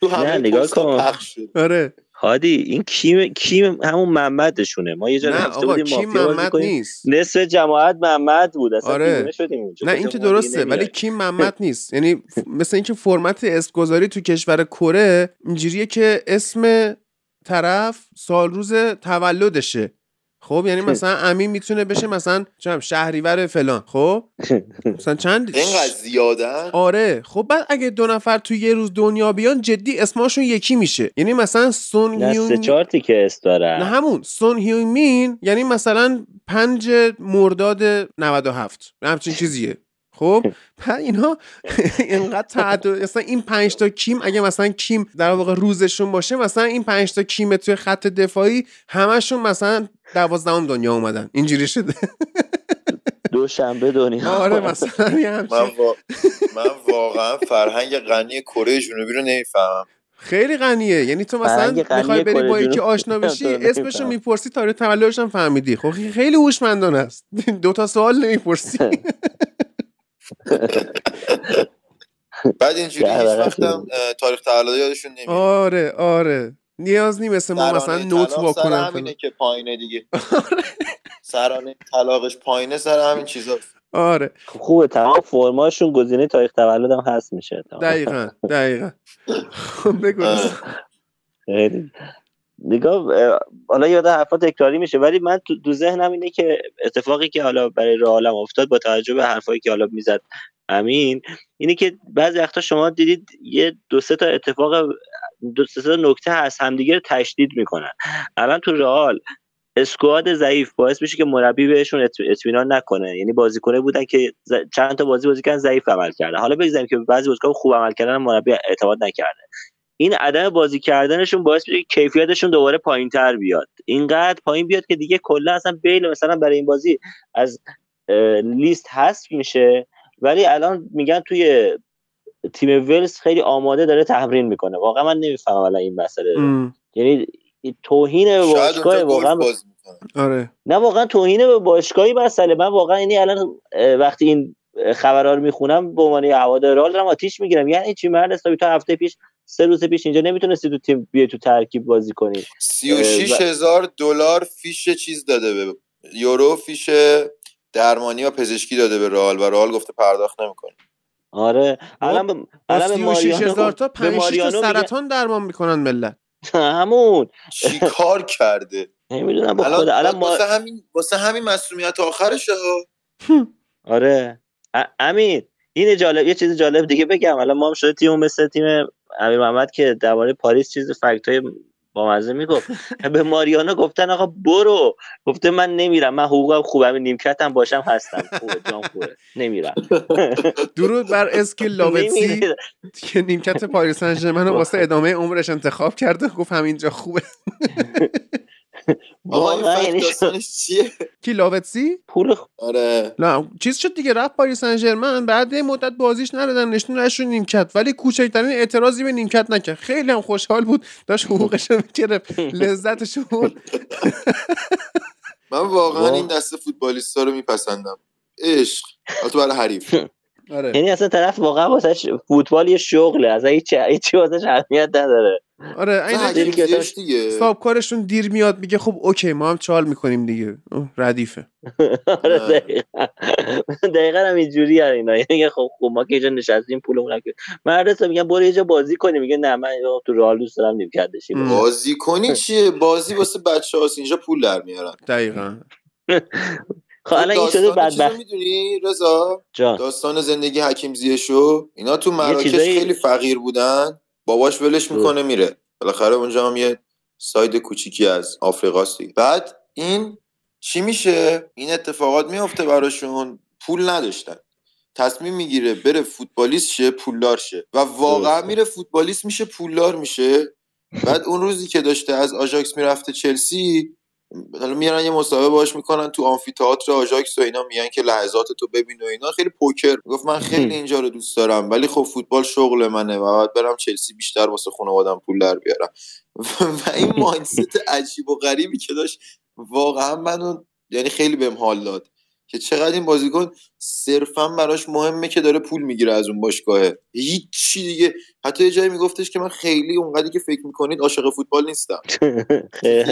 تو همه نگاه پست‌ها کن. پخش شد آره. هادی این کیم کیم همون محمدشونه ما یه جا نه رفته بودیم کیم محمد. نیست نصف جماعت محمد بود اصلا آره. شدیم اونجا نه این که درسته ولی. کیم محمد نیست یعنی مثل اینکه فرمت اسم گذاری تو کشور کره اینجوریه که اسم طرف سال روز تولدشه خب یعنی مثلا امین می‌تونه بشه مثلا چم شهریور فلان خب؟ مثلا چند اینقدر زیادن؟ آره خب بعد اگه دو نفر تو یه روز دنیا بیان جدی اسمشون یکی میشه. یعنی مثلا سون نه سه هیون چهار تیکه اس نه دارن همون. سون هیون مین یعنی مثلا پنج مرداد 97 همچین چیزیه. خب؟ بعد اینا اینقدر تعدد مثلا این پنج تا کیم اگه مثلا کیم در واقع روزشون باشه مثلا این پنج تا کیم توی خط دفاعی همشون مثلا دوازدهم دنیا اومدن. اینجوری شده. دوشنبه دنیا آره مثلا یه من, همچین وا... من واقعا فرهنگ غنی کره جنوبی رو نمی‌فهمم. خیلی غنیه. یعنی تو مثلا می‌خوای بری با یکی آشنا بشی. اسمشو می‌پرسی تاریخ تولدش هم فهمیدی. خب خیلی هوشمندانه است. دو تا سوال نمی‌پرسی. بعد اینجوری هیچ وقتم تاریخ تولد یادشون نمیاد. آره آره. نیاز نیست مثل ما مثلا نوت طلاق وا سر کنن همینه. که پایینه دیگه. سرانه طلاقش پایینه سر همین چیزاست آره. خوبه تمام فرماشون گزینه تاریخ تولد هم هست میشه تمام. دقیقا دقیقا. خب بگو. نگاه اه، حالا یاد حرفا تکراری میشه ولی من تو, تو ذهنم اینه که اتفاقی که حالا برای رئالم افتاد با توجه به حرفایی که حالا می‌زد امین اینه که بعضی وقتا شما دیدید یه دو سه تا اتفاق دو سه نکته هست همدیگه رو تشدید می‌کنن. الان تو رئال اسکواد ضعیف باعث میشه که مربی بهشون اط- اطمینان نکنه. یعنی بازیکنه بودن که چند تا بازی بازی کردن ضعیف عمل کردن حالا بگذاریم که بعضی بازیکن خوب عمل کردن مربی اعتماد نکرده. این عدم بازی کردنشون باعث میشه کیفیتشون دوباره پایین تر بیاد. اینقدر پایین بیاد که دیگه کلا اصلا بیل مثلا برای این بازی از لیست حذف میشه. ولی الان میگن توی تیم ولز خیلی آماده داره تمرین می‌کنه. واقعا من نمی‌فهمم الان این مسئله. ام، یعنی این توهین به باشگاه واقعا آره. نه واقعا توهین به باشگاهی مسئله. من واقعا یعنی الان وقتی این اه، خبرها رو می‌خونم به عنوان یه هوادار رئال دارم آتیش می‌گیرم. یعنی چی؟ مرد حسابی تا هفته پیش سه روز پیش اینجا نمی‌تونستی تو تیم بیای تو ترکیب بازی کنی. 36 هزار دلار فیش چیز داده به یورو فیش درمانی و پزشکی داده به رئال و رئال گفته پرداخت نمی‌کنه. آره. الان الان به 36 ماریانو هزار تا به 5 تا سرطان درمان می‌کنن ملت. همون. چی کار کرده؟ نمی‌دونم با الان خدا الان ما واسه همین واسه همین مسئولیت آخرشه ها. آره. ا- امین این جالب یه چیز جالب دیگه بگم. الان ما هم شده تیم مثل تیم امیر محمد که درباره پاریس چیز fact های بامزه می‌گفت. به ماریانو گفتن آقا برو. گفته من نمیرم. من حقوقم خوبه. همین نیمکتم باشم هستم. خوبه جام خوبه. نمیرم. درود بر ازکیل لاوتزی. که نیمکت پاریس سن ژرمن واسه ادامه عمرش انتخاب کرده. گفت همینجا خوبه. واقعا یعنی چیه؟ کی لاوتزی پول آره. نه چیز شد دیگه رفت پاریس سن ژرمن بعد یه مدت بازیش ندادن نشون نشون نیمکت. ولی کوچکترین اعتراضی به نیمکت نکرد. خیلی هم خوشحال بود داشت حقوقش رو می‌گرفت لذتش برد. من واقعا. این دست فوتبالیستا رو میپسندم. عشق. البته برای حریف. آره. یعنی اصلا طرف واقعا واسه فوتبال یه شغله اصلا هیچ هیچی واسش اهمیت نداره. آره این دیگه صاحب کارشون دیر میاد میگه خب اوکی ما هم چال می‌کنیم دیگه. ردیفه. آره. دقیقا. دقیقا هم اینجوری هن اینا. یعنی خب خب ما که اینجا نشستیم پولمون هم که من رسا میگم برو یه جا بازی کنی. میگه نه من تو رئال دوست دارم نیمکت بشی ام. بازی. کنی چیه؟ بازی واسه بچه هاست اینجا پول در میارن. دقیقا. خب الان این شده بدبخت. می‌دونی رضا؟ داستان زندگی حکیم زیشو اینا تو مراکش خیلی فقیر بودن. باباش ولش می‌کنه میره. بالاخره اونجا هم یه ساید کوچیکی از آفریقاست دیگه. بعد این چی میشه؟ این اتفاقات میفته براشون. پول نداشتن. تصمیم می‌گیره بره فوتبالیست شه پولدار شه. و واقعا. میره فوتبالیست میشه پولدار میشه. بعد اون روزی که داشته از آژاکس می‌رفته چلسی حالا میارن یه مصاحبه باش می‌کنن تو آمفی‌تئاتر آژاکس و اینا میگن که لحظات تو ببین و اینا. خیلی پوکر. گفت من خیلی اینجا رو دوست دارم ولی خب فوتبال شغل منه و باید برم چلسی بیشتر واسه خانوادم پول در بیارم. و این مایندست عجیب و غریبی که داشت واقعا منو یعنی خیلی بهم حال داد. که چقدر این بازیکن صرفا براش مهمه که داره پول می‌گیره از اون باشگاهه. هیچی دیگه. حتی یه جایی میگفتش که من خیلی اونقدری که فکر می‌کنید عاشق فوتبال نیستم.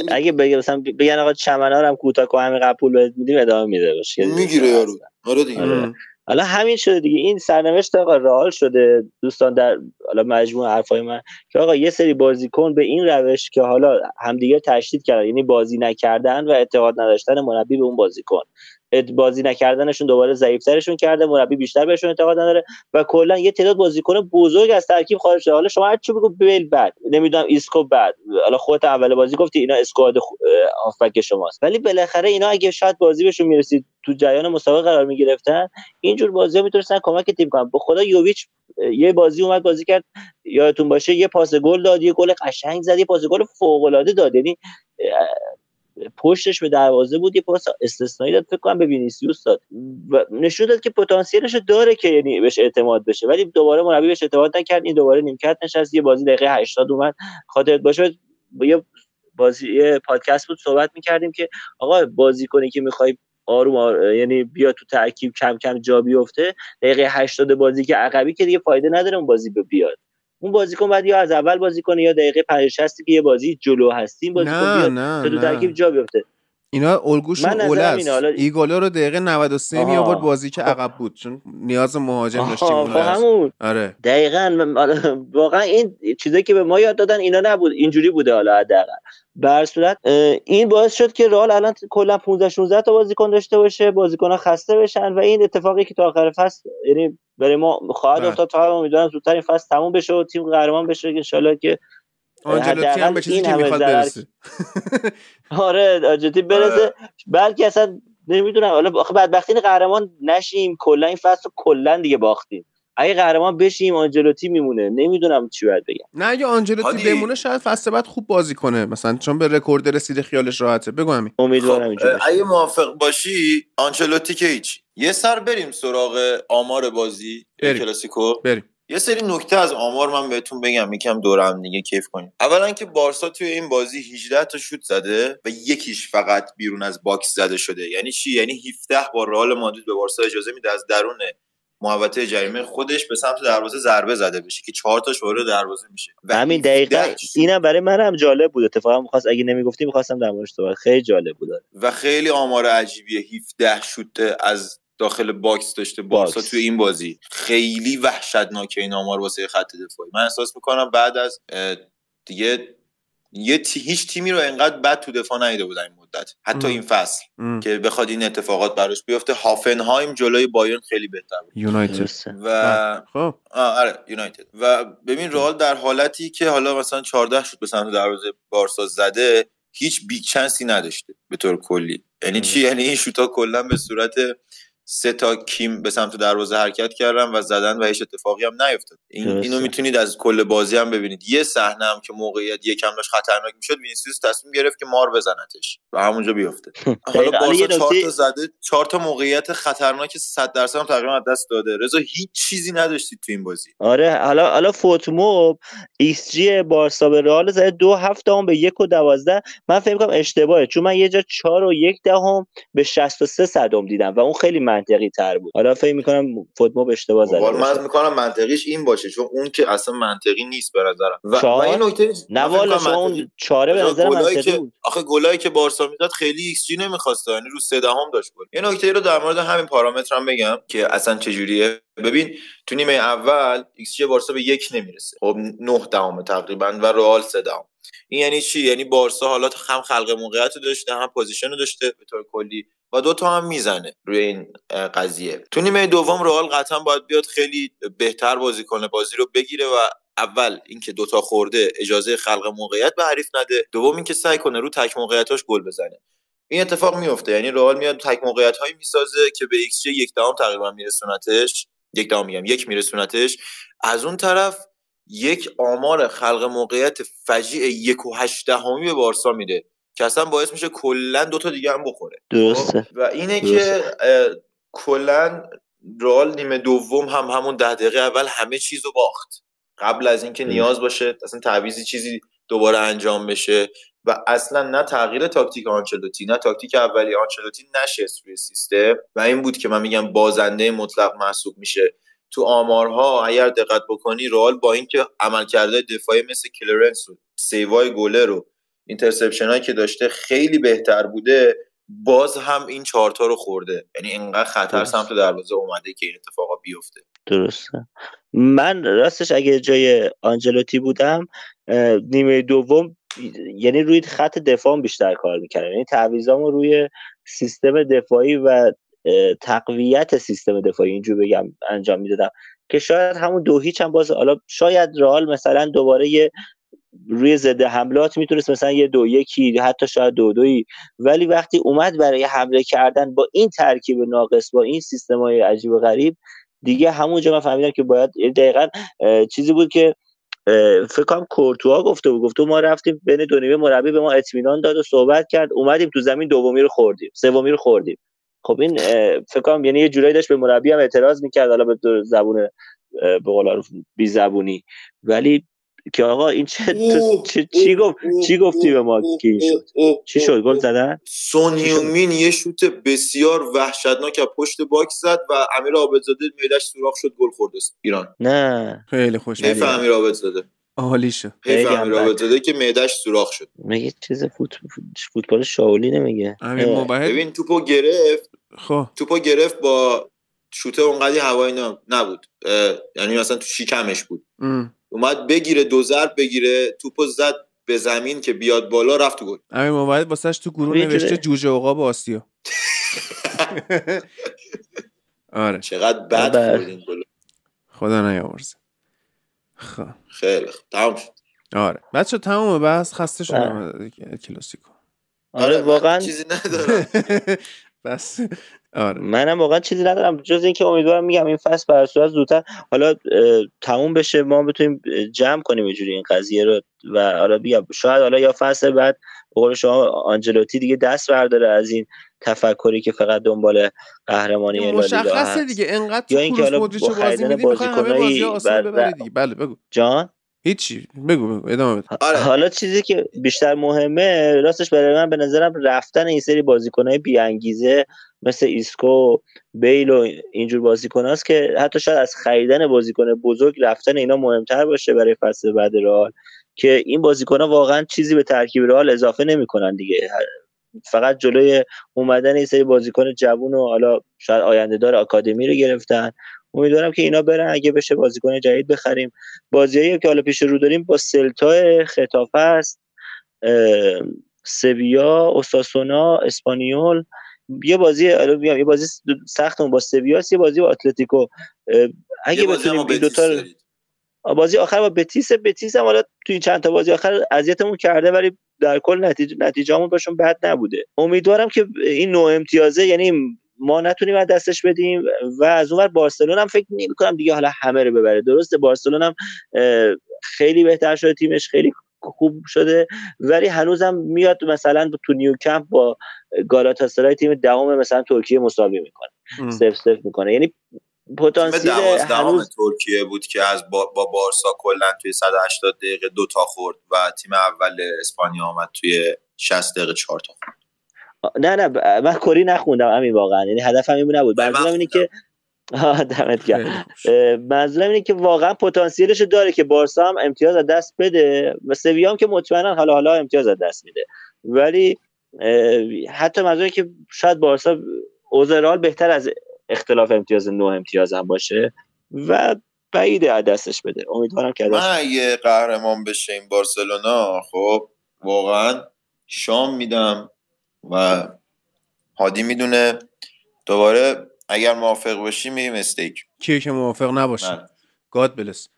اگه بگه مثلا بگن آقا چمنا هم کوتاه کن همین قبل پول بهت میدیم ادامه میده. باشه. می‌گیره یارو. آره دیگه. آره. حالا همین شده دیگه. این سرنوشت آقا رئال شده. دوستان در حالا مجموع حرفای من که آقا یه سری بازیکن به این روش که حالا همدیگه تشدید کردن. یعنی بازی نکردن و اعتقاد نداشتن مربی به اون بازیکن. بازی نکردنشون دوباره ضعیفترشون کرده مربی بیشتر بهشون اعتقاد نداره و کلا یه تعداد بازیکن بزرگ از ترکیب خارج شده. حالا شما هر چی بگو بیل بد نمی‌دونم ایسکو بد حالا خودت اول بازی گفتی اینا squad هافبک شماست. ولی بالاخره اینا اگه شاید بازی بهشون می‌رسید تو جریان مسابقه قرار می‌گرفتن اینجور بازی می‌تونستن کمک تیم کنن. به خدا یوویچ یه بازی اومد بازی کرد. یادتون باشه یه پاس گل داد یه گل قشنگ زد یه پاس گل فوق العاده داد. یعنی پشتش به دروازه بود یه پاس استثنایی داد فکر کنم به وینیسیوس داد. و نشون داد که پتانسیلش داره که یعنی بهش اعتماد بشه. ولی دوباره مربی بهش اعتماد نکرد این دوباره نیمکت نشست. یه بازی دقیقه 80 اومد خاطرت باشه. با یه بازی یه پادکست بود صحبت می‌کردیم که آقا بازیکنی که می‌خوای آروم آر... یعنی بیا تو ترکیب کم کم جا بیفته دقیقه 80 بازی که عقبی که دیگه فایده نداره اون بازی بیاد. اون بازیکن بعد یا از اول بازی کنه یا دقیقه 50 60 که یه بازی جلو هستیم بازیکن بیاد تو ترکیب جا بیفته. اینا الگوشون نظرم اوله است ایگالا رو دقیقه 93 می. آورد بازی که خب. عقب بود چون نیاز مهاجم داشتیم خب. همون آره دقیقا من- واقعا این چیزایی که به ما یاد دادن اینا نبود اینجوری بوده حالا حداقل به هر صورت این باعث شد که رئال الان کلا 15 16 تا بازیکن داشته باشه بازیکن‌ها خسته بشن و این اتفاقی که تا آخر فصل یعنی برای ما خواهد بله. افتاد تا امیدوارم زودتر این فصل تموم بشه و تیم قهرمان بشه ان که آنجلوتی هم به چیزی که می‌خواد ضرر- برسه. آره آرژانتین برسه. بلکه اصلا نمی‌دونم. حالا آخه بدبختی اینه قهرمان نشیم. کلا این فصل رو کلا دیگه باختیم. اگه قهرمان بشیم آنجلوتی میمونه. نمی‌دونم چی باید بگم. نه اگه آنجلوتی. بمونه شاید فصل بعد خوب بازی کنه. مثلا چون به رکورد رسیده خیالش راحته. بگو همین امیدوارم خب اگه موافق باشی آنجلوتی که هیچ. یه سر بریم سراغ آمار بازی بریم. کلاسیکو. بریم. یه سری نکته از آمار من بهتون بگم یکم دور هم دیگه کیف کنیم. اولا که بارسا توی این بازی 18 تا شوت زده و یکیش فقط بیرون از box زده شده. یعنی چی؟ یعنی 17 بار رئال مادرید به بارسا اجازه میده از درون محوطه جریمه خودش به سمت دروازه ضربه زده بشه که چهار تاش وارد دروازه میشه. و همین 17 دقیقا اینم برای من هم جالب بود. اتفاقا می‌خواست اگه نمی‌گفتی می‌خواستم در موردش صحبت خیلی جالب بود. و خیلی آمار عجیبیه. 17 شوت از داخل box داشته بارسا box. توی این بازی. خیلی وحشتناکه این آمار واسه خط دفاعی. من احساس می‌کنم بعد از دیگه یه تی- هیچ تیمی رو انقدر بد تو دفاع ندیده بودن این مدت. حتی ام. این فصل ام. که بخواد این اتفاقات براش بیفته. هافنهایم جلوی بایرن خیلی بهتر بود. یونایتد. و خب. آه آره یونایتد. و ببین رئال در حالتی که حالا مثلا 14 شوت به سمت دروازه بارسا زده هیچ big chance ی نداشته به طور کلی. یعنی چی؟ یعنی این شوتا کلا به صورت سه تا کیم به سمت دروازه حرکت کردن و زدن و هیچ اتفاقی هم نیفتاد. این درسته. اینو می‌تونید از کل بازی هم ببینید. یه صحنه هم که موقعیت یکم داشت خطرناک می‌شد وینیسیوس تصمیم گرفت که مار بزنتش و همونجا بیفته. حالا. بارسا چهار تا زده چهار تا موقعیت خطرناک 100 درصد هم تقریبا از دست داده. رضا هیچ چیزی نداشتید تو این بازی. آره حالا حالا FotMob xG بارسا به رئال زده دو هفت هم به یک و دوازده. من فکر کنم اشتباهه چون من یه جا چهار و یک دهم به 63 صدم دیدم و اون خیلی منطقی تر بود. حالا فکر می‌کنم FotMob اشتباه زده من می‌کنم منطقیش این باشه چون اون که اصلا منطقی نیست به نظرم. و, و چهار؟ این نکته نه من والا اون چهاره به نظر گلایی منطقی که بود. آخه گلایی که بارسا می‌داد خیلی ایکس جی نمی‌خواست یعنی رو سه دهم داشت گل. یه نکته رو در مورد همین پارامتر هم بگم که اصلا چجوریه. ببین تو نیمه اول ایکس جی بارسا به یک نمی‌رسه. خب 9 دهم تقریبا و رئال سه دهم. این یعنی چی؟ یعنی بارسا حالا هم خلق موقعیت رو داشته هم possession رو داشته به طور کلی و دو تا هم می‌زنه روی این قضیه. تو نیمه دوم رئال قطعا باید بیاد خیلی بهتر بازی کنه بازی رو بگیره و اول اینکه دوتا خورده اجازه خلق موقعیت به حریف نده دوم اینکه سعی کنه رو تک موقعیتاش گل بزنه. این اتفاق میفته یعنی رئال میاد تک موقعیت هایی می‌سازه که به xG یک دهم تقریبا میرسونتش یک دهم میگم یک میرسونتش. از اون طرف یک آمار خلق موقعیت فجیع یک و هشت دهمی به بارسا میده که اصلا باعث میشه کلا دوتا دیگه هم بخوره. درسته. و اینه درسته. که کلا رئال نیمه دوم هم همون ده دقیقه اول همه چیز رو باخت. قبل از اینکه. نیاز باشه اصلا تعویزی چیزی دوباره انجام بشه و اصلا نه تغییر تاکتیک آنچلوتی نه تاکتیک اولی آنچلوتی نشست روی سیستم. و این بود که من میگم بازنده مطلق محسوب میشه. تو آمارها اگر دقت بکنی رئال با اینکه عملکرد دفاعی مثل clearance و save ای گلر و interception هایی که داشته خیلی بهتر بوده باز هم این چهارتا رو خورده. یعنی اینقدر خطر درست. سمت دروازه اومده که این اتفاقا بیفته. درسته. من راستش اگه جای آنجلوتی بودم نیمه دوم یعنی روی خط دفاع بیشتر کار می‌کردم. یعنی تعویضامو روی سیستم دفاعی و تقویت سیستم دفاعی اینجور بگم انجام می‌دادم که شاید همون دو هیچ هم باز حالا شاید رئال مثلا دوباره یه روی ضد حملات می‌تونست مثلا یه دو یکی حتی شاید دو دویی ولی وقتی اومد برای حمله کردن با این ترکیب ناقص با این سیستم های عجیب و غریب دیگه همونجا من فهمیدم که باید یعنی دقیقا چیزی بود که فکر کنم کورتوا گفته بود. گفته ما رفتیم بین دو نیمه مربی به ما اطمینان داد و صحبت کرد. اومدیم تو زمین دومی رو خوردیم سومی رو خوردیم. خب این فکر کنم یعنی یه جورایی داشت به مربی هم اعتراض می‌کرد حالا به زبون به قول معروف بی زبونی. ولی که آقا این چه چه- چی گفت؟ چی گفتی به ما که این شد؟ چی شد؟ گل زدن؟ سون هیومین یه شوت بسیار وحشتناک از پشت باکس زد و امیر عابدزاده میدش سوراخ شد گل خورد است- ایران. نه. خیلی خوش. امیر عابدزاده. عالی شد حیف خیلی هم امیر بد. عابدزاده که معده‌ش سوراخ شد. میگه چیز فوت... فوتبال شاولی نمیگه. موحد ببین توپو گرفت. خب. توپو گرفت با شوته اونقدی هوایی نبود. اه، یعنی مثلا تو شیکمش بود. ام. اومد بگیره دو ضرب بگیره توپو زد به زمین که بیاد بالا رفت تو گل. امیر موحد واسش تو گروه خب نوشته. جوجه عقاب آسیا. آره. چقدر بد خدا نیاورزه. خب. خیلی تمام شد. آره. بچه تمومه. بس خسته. شدم. از کلاسیکو. آره من واقعا چیزی ندارم. بس. آره. منم واقعا چیزی ندارم. جز اینکه امیدوارم میگم این فصل بر صورت زودتر حالا تموم بشه ما بتونیم جمع کنیم اینجوری این قضیه رو و حالا بیا شاید حالا یا فصل بعد به قول شما آنجلوتی دیگه دست برداره از این تفکری که فقط دنبال قهرمانی لالیگا مشخصه دیگه. انقدر یا اینکه حالا بازی خریدن میدی می‌خوای همه بازی آسون و- ببره دیگه. بله بگو. جان؟ هیچی بگو بگو ادامه بده. آره. حالا چیزی که بیشتر مهمه راستش برای من به نظرم رفتن این سری بازیکنهای بی انگیزه مثل ایسکو بیل و اینجور بازیکن هست که حتی شاید از خریدن بازیکن بزرگ رفتن اینا مهمتر باشه برای فصل بعد رئال. که این بازیکن ها واقعا چیزی به ترکیب رئال اضافه نمی‌کنن دیگه. فقط جلوی اومدن این سری بازیکن جوون و حالا شاید آینده دار آکادمی رو گرفتن. امیدوارم که اینا برن. اگه بشه بازیکن جدید بخریم. بازیایی که حالا پیش رو داریم با سلتا خطافه است سویا اوساسونا اسپانیول. یه بازی میگم یه بازی سختمون با سویا یه بازی با اتلتیکو. اگه بتونیم با این رو دارید. بازی آخر با بتیس بتیس هم حالا تو این چند تا بازی آخر اذیتمون کرده ولی در کل نتیجه نتیجهمون باشون بد نبوده. امیدوارم که این نوع امتیازه یعنی ما نتونیم از دستش بدیم و از اونور بارسلون هم فکر نمی کنم دیگه حالا همه رو ببره. درسته بارسلون هم خیلی بهتر شده تیمش خیلی خوب شده ولی هنوزم میاد مثلا تو نیوکمپ با گالاتاسرای تیم دهم مثلا ترکیه مساوی می‌کنه. سف سف می‌کنه. یعنی پتانسیل هنوز ترکیه بود که از با, با بارسا کلا توی 180 دقیقه دو تا خورد و تیم اول اسپانیا آمد توی 60 دقیقه 4 تا خورد. نه نه من کری نخوندم همین واقعا. یعنی هدفم این نبود. من منظورم اینه. که دمت گرم. منظورم اینه که واقعا پتانسیلش داره که بارسا هم امتیاز از دست بده و سویا هم که مطمئنا حالا حالا امتیاز از دست میده. ولی حتی منظورم که شاید بارسا اوزرال بهتر از اختلاف امتیاز نه امتیاز هم باشه و بعیده از دستش بده. امیدوارم که من اگه قهرمان بشه این بارسلونا خب واقعا شام میدم و هادی می‌دونه. دوباره اگر موافق باشی میریم استیک. کیه که موافق نباشه من گاد بلس.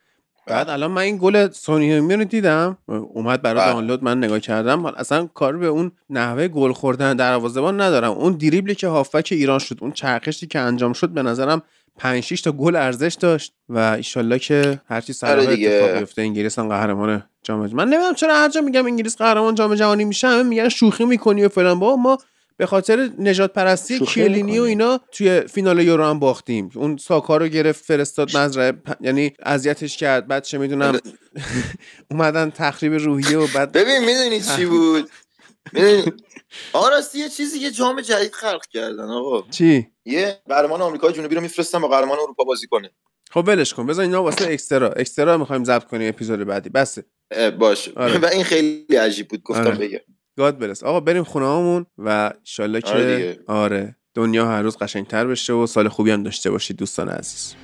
بعد الان من این گل سونی رو دیدم. اومد برای بله. دانلود من نگاه کردم. اصلا کار به اون نحوه گل خوردن دروازه‌بان ندارم. اون دریبلی که هافک ایران شد اون چرخشی که انجام شد به نظرم 5 6 تا گل ارزش داشت و ایشالله که هرچی صلاح آره دیگه. اتفاق بیفته انگلیس هم قهرمان جام من نمی‌دونم چرا هر جا میگم انگلیس قهرمان جام جهانی میشه همه میگن شوخی می‌کنی و فلان. با ما به خاطر نجات پرستی کلینی و. اینا توی فینال یورو هم باختیم. اون ساکا رو گرفت فرستاد مزرعه پ- یعنی اذیتش کرد. بعد چه می‌دونم اومدن تخریب روحیه و بعد ببین می‌دونی چی بود؟ می‌دونی آقا راستی یه چیزی یه جام جدید خلق کردن آقا. چی؟ یه قهرمان آمریکای جنوبی رو میفرستن با قهرمان اروپا بازی کنه. خب ولش کن. بذار اینا واسه اکسترا. اکسترا می‌خوایم ضبط کنیم اپیزود بعدی. بسه اه، باشه. آره. و این خیلی عجیب بود گفتم آره. بگم. گاد برس. آقا بریم خونه هامون و انشالله که آره. آره دنیا هر روز قشنگتر بشه و سال خوبی هم داشته باشید دوستان عزیز.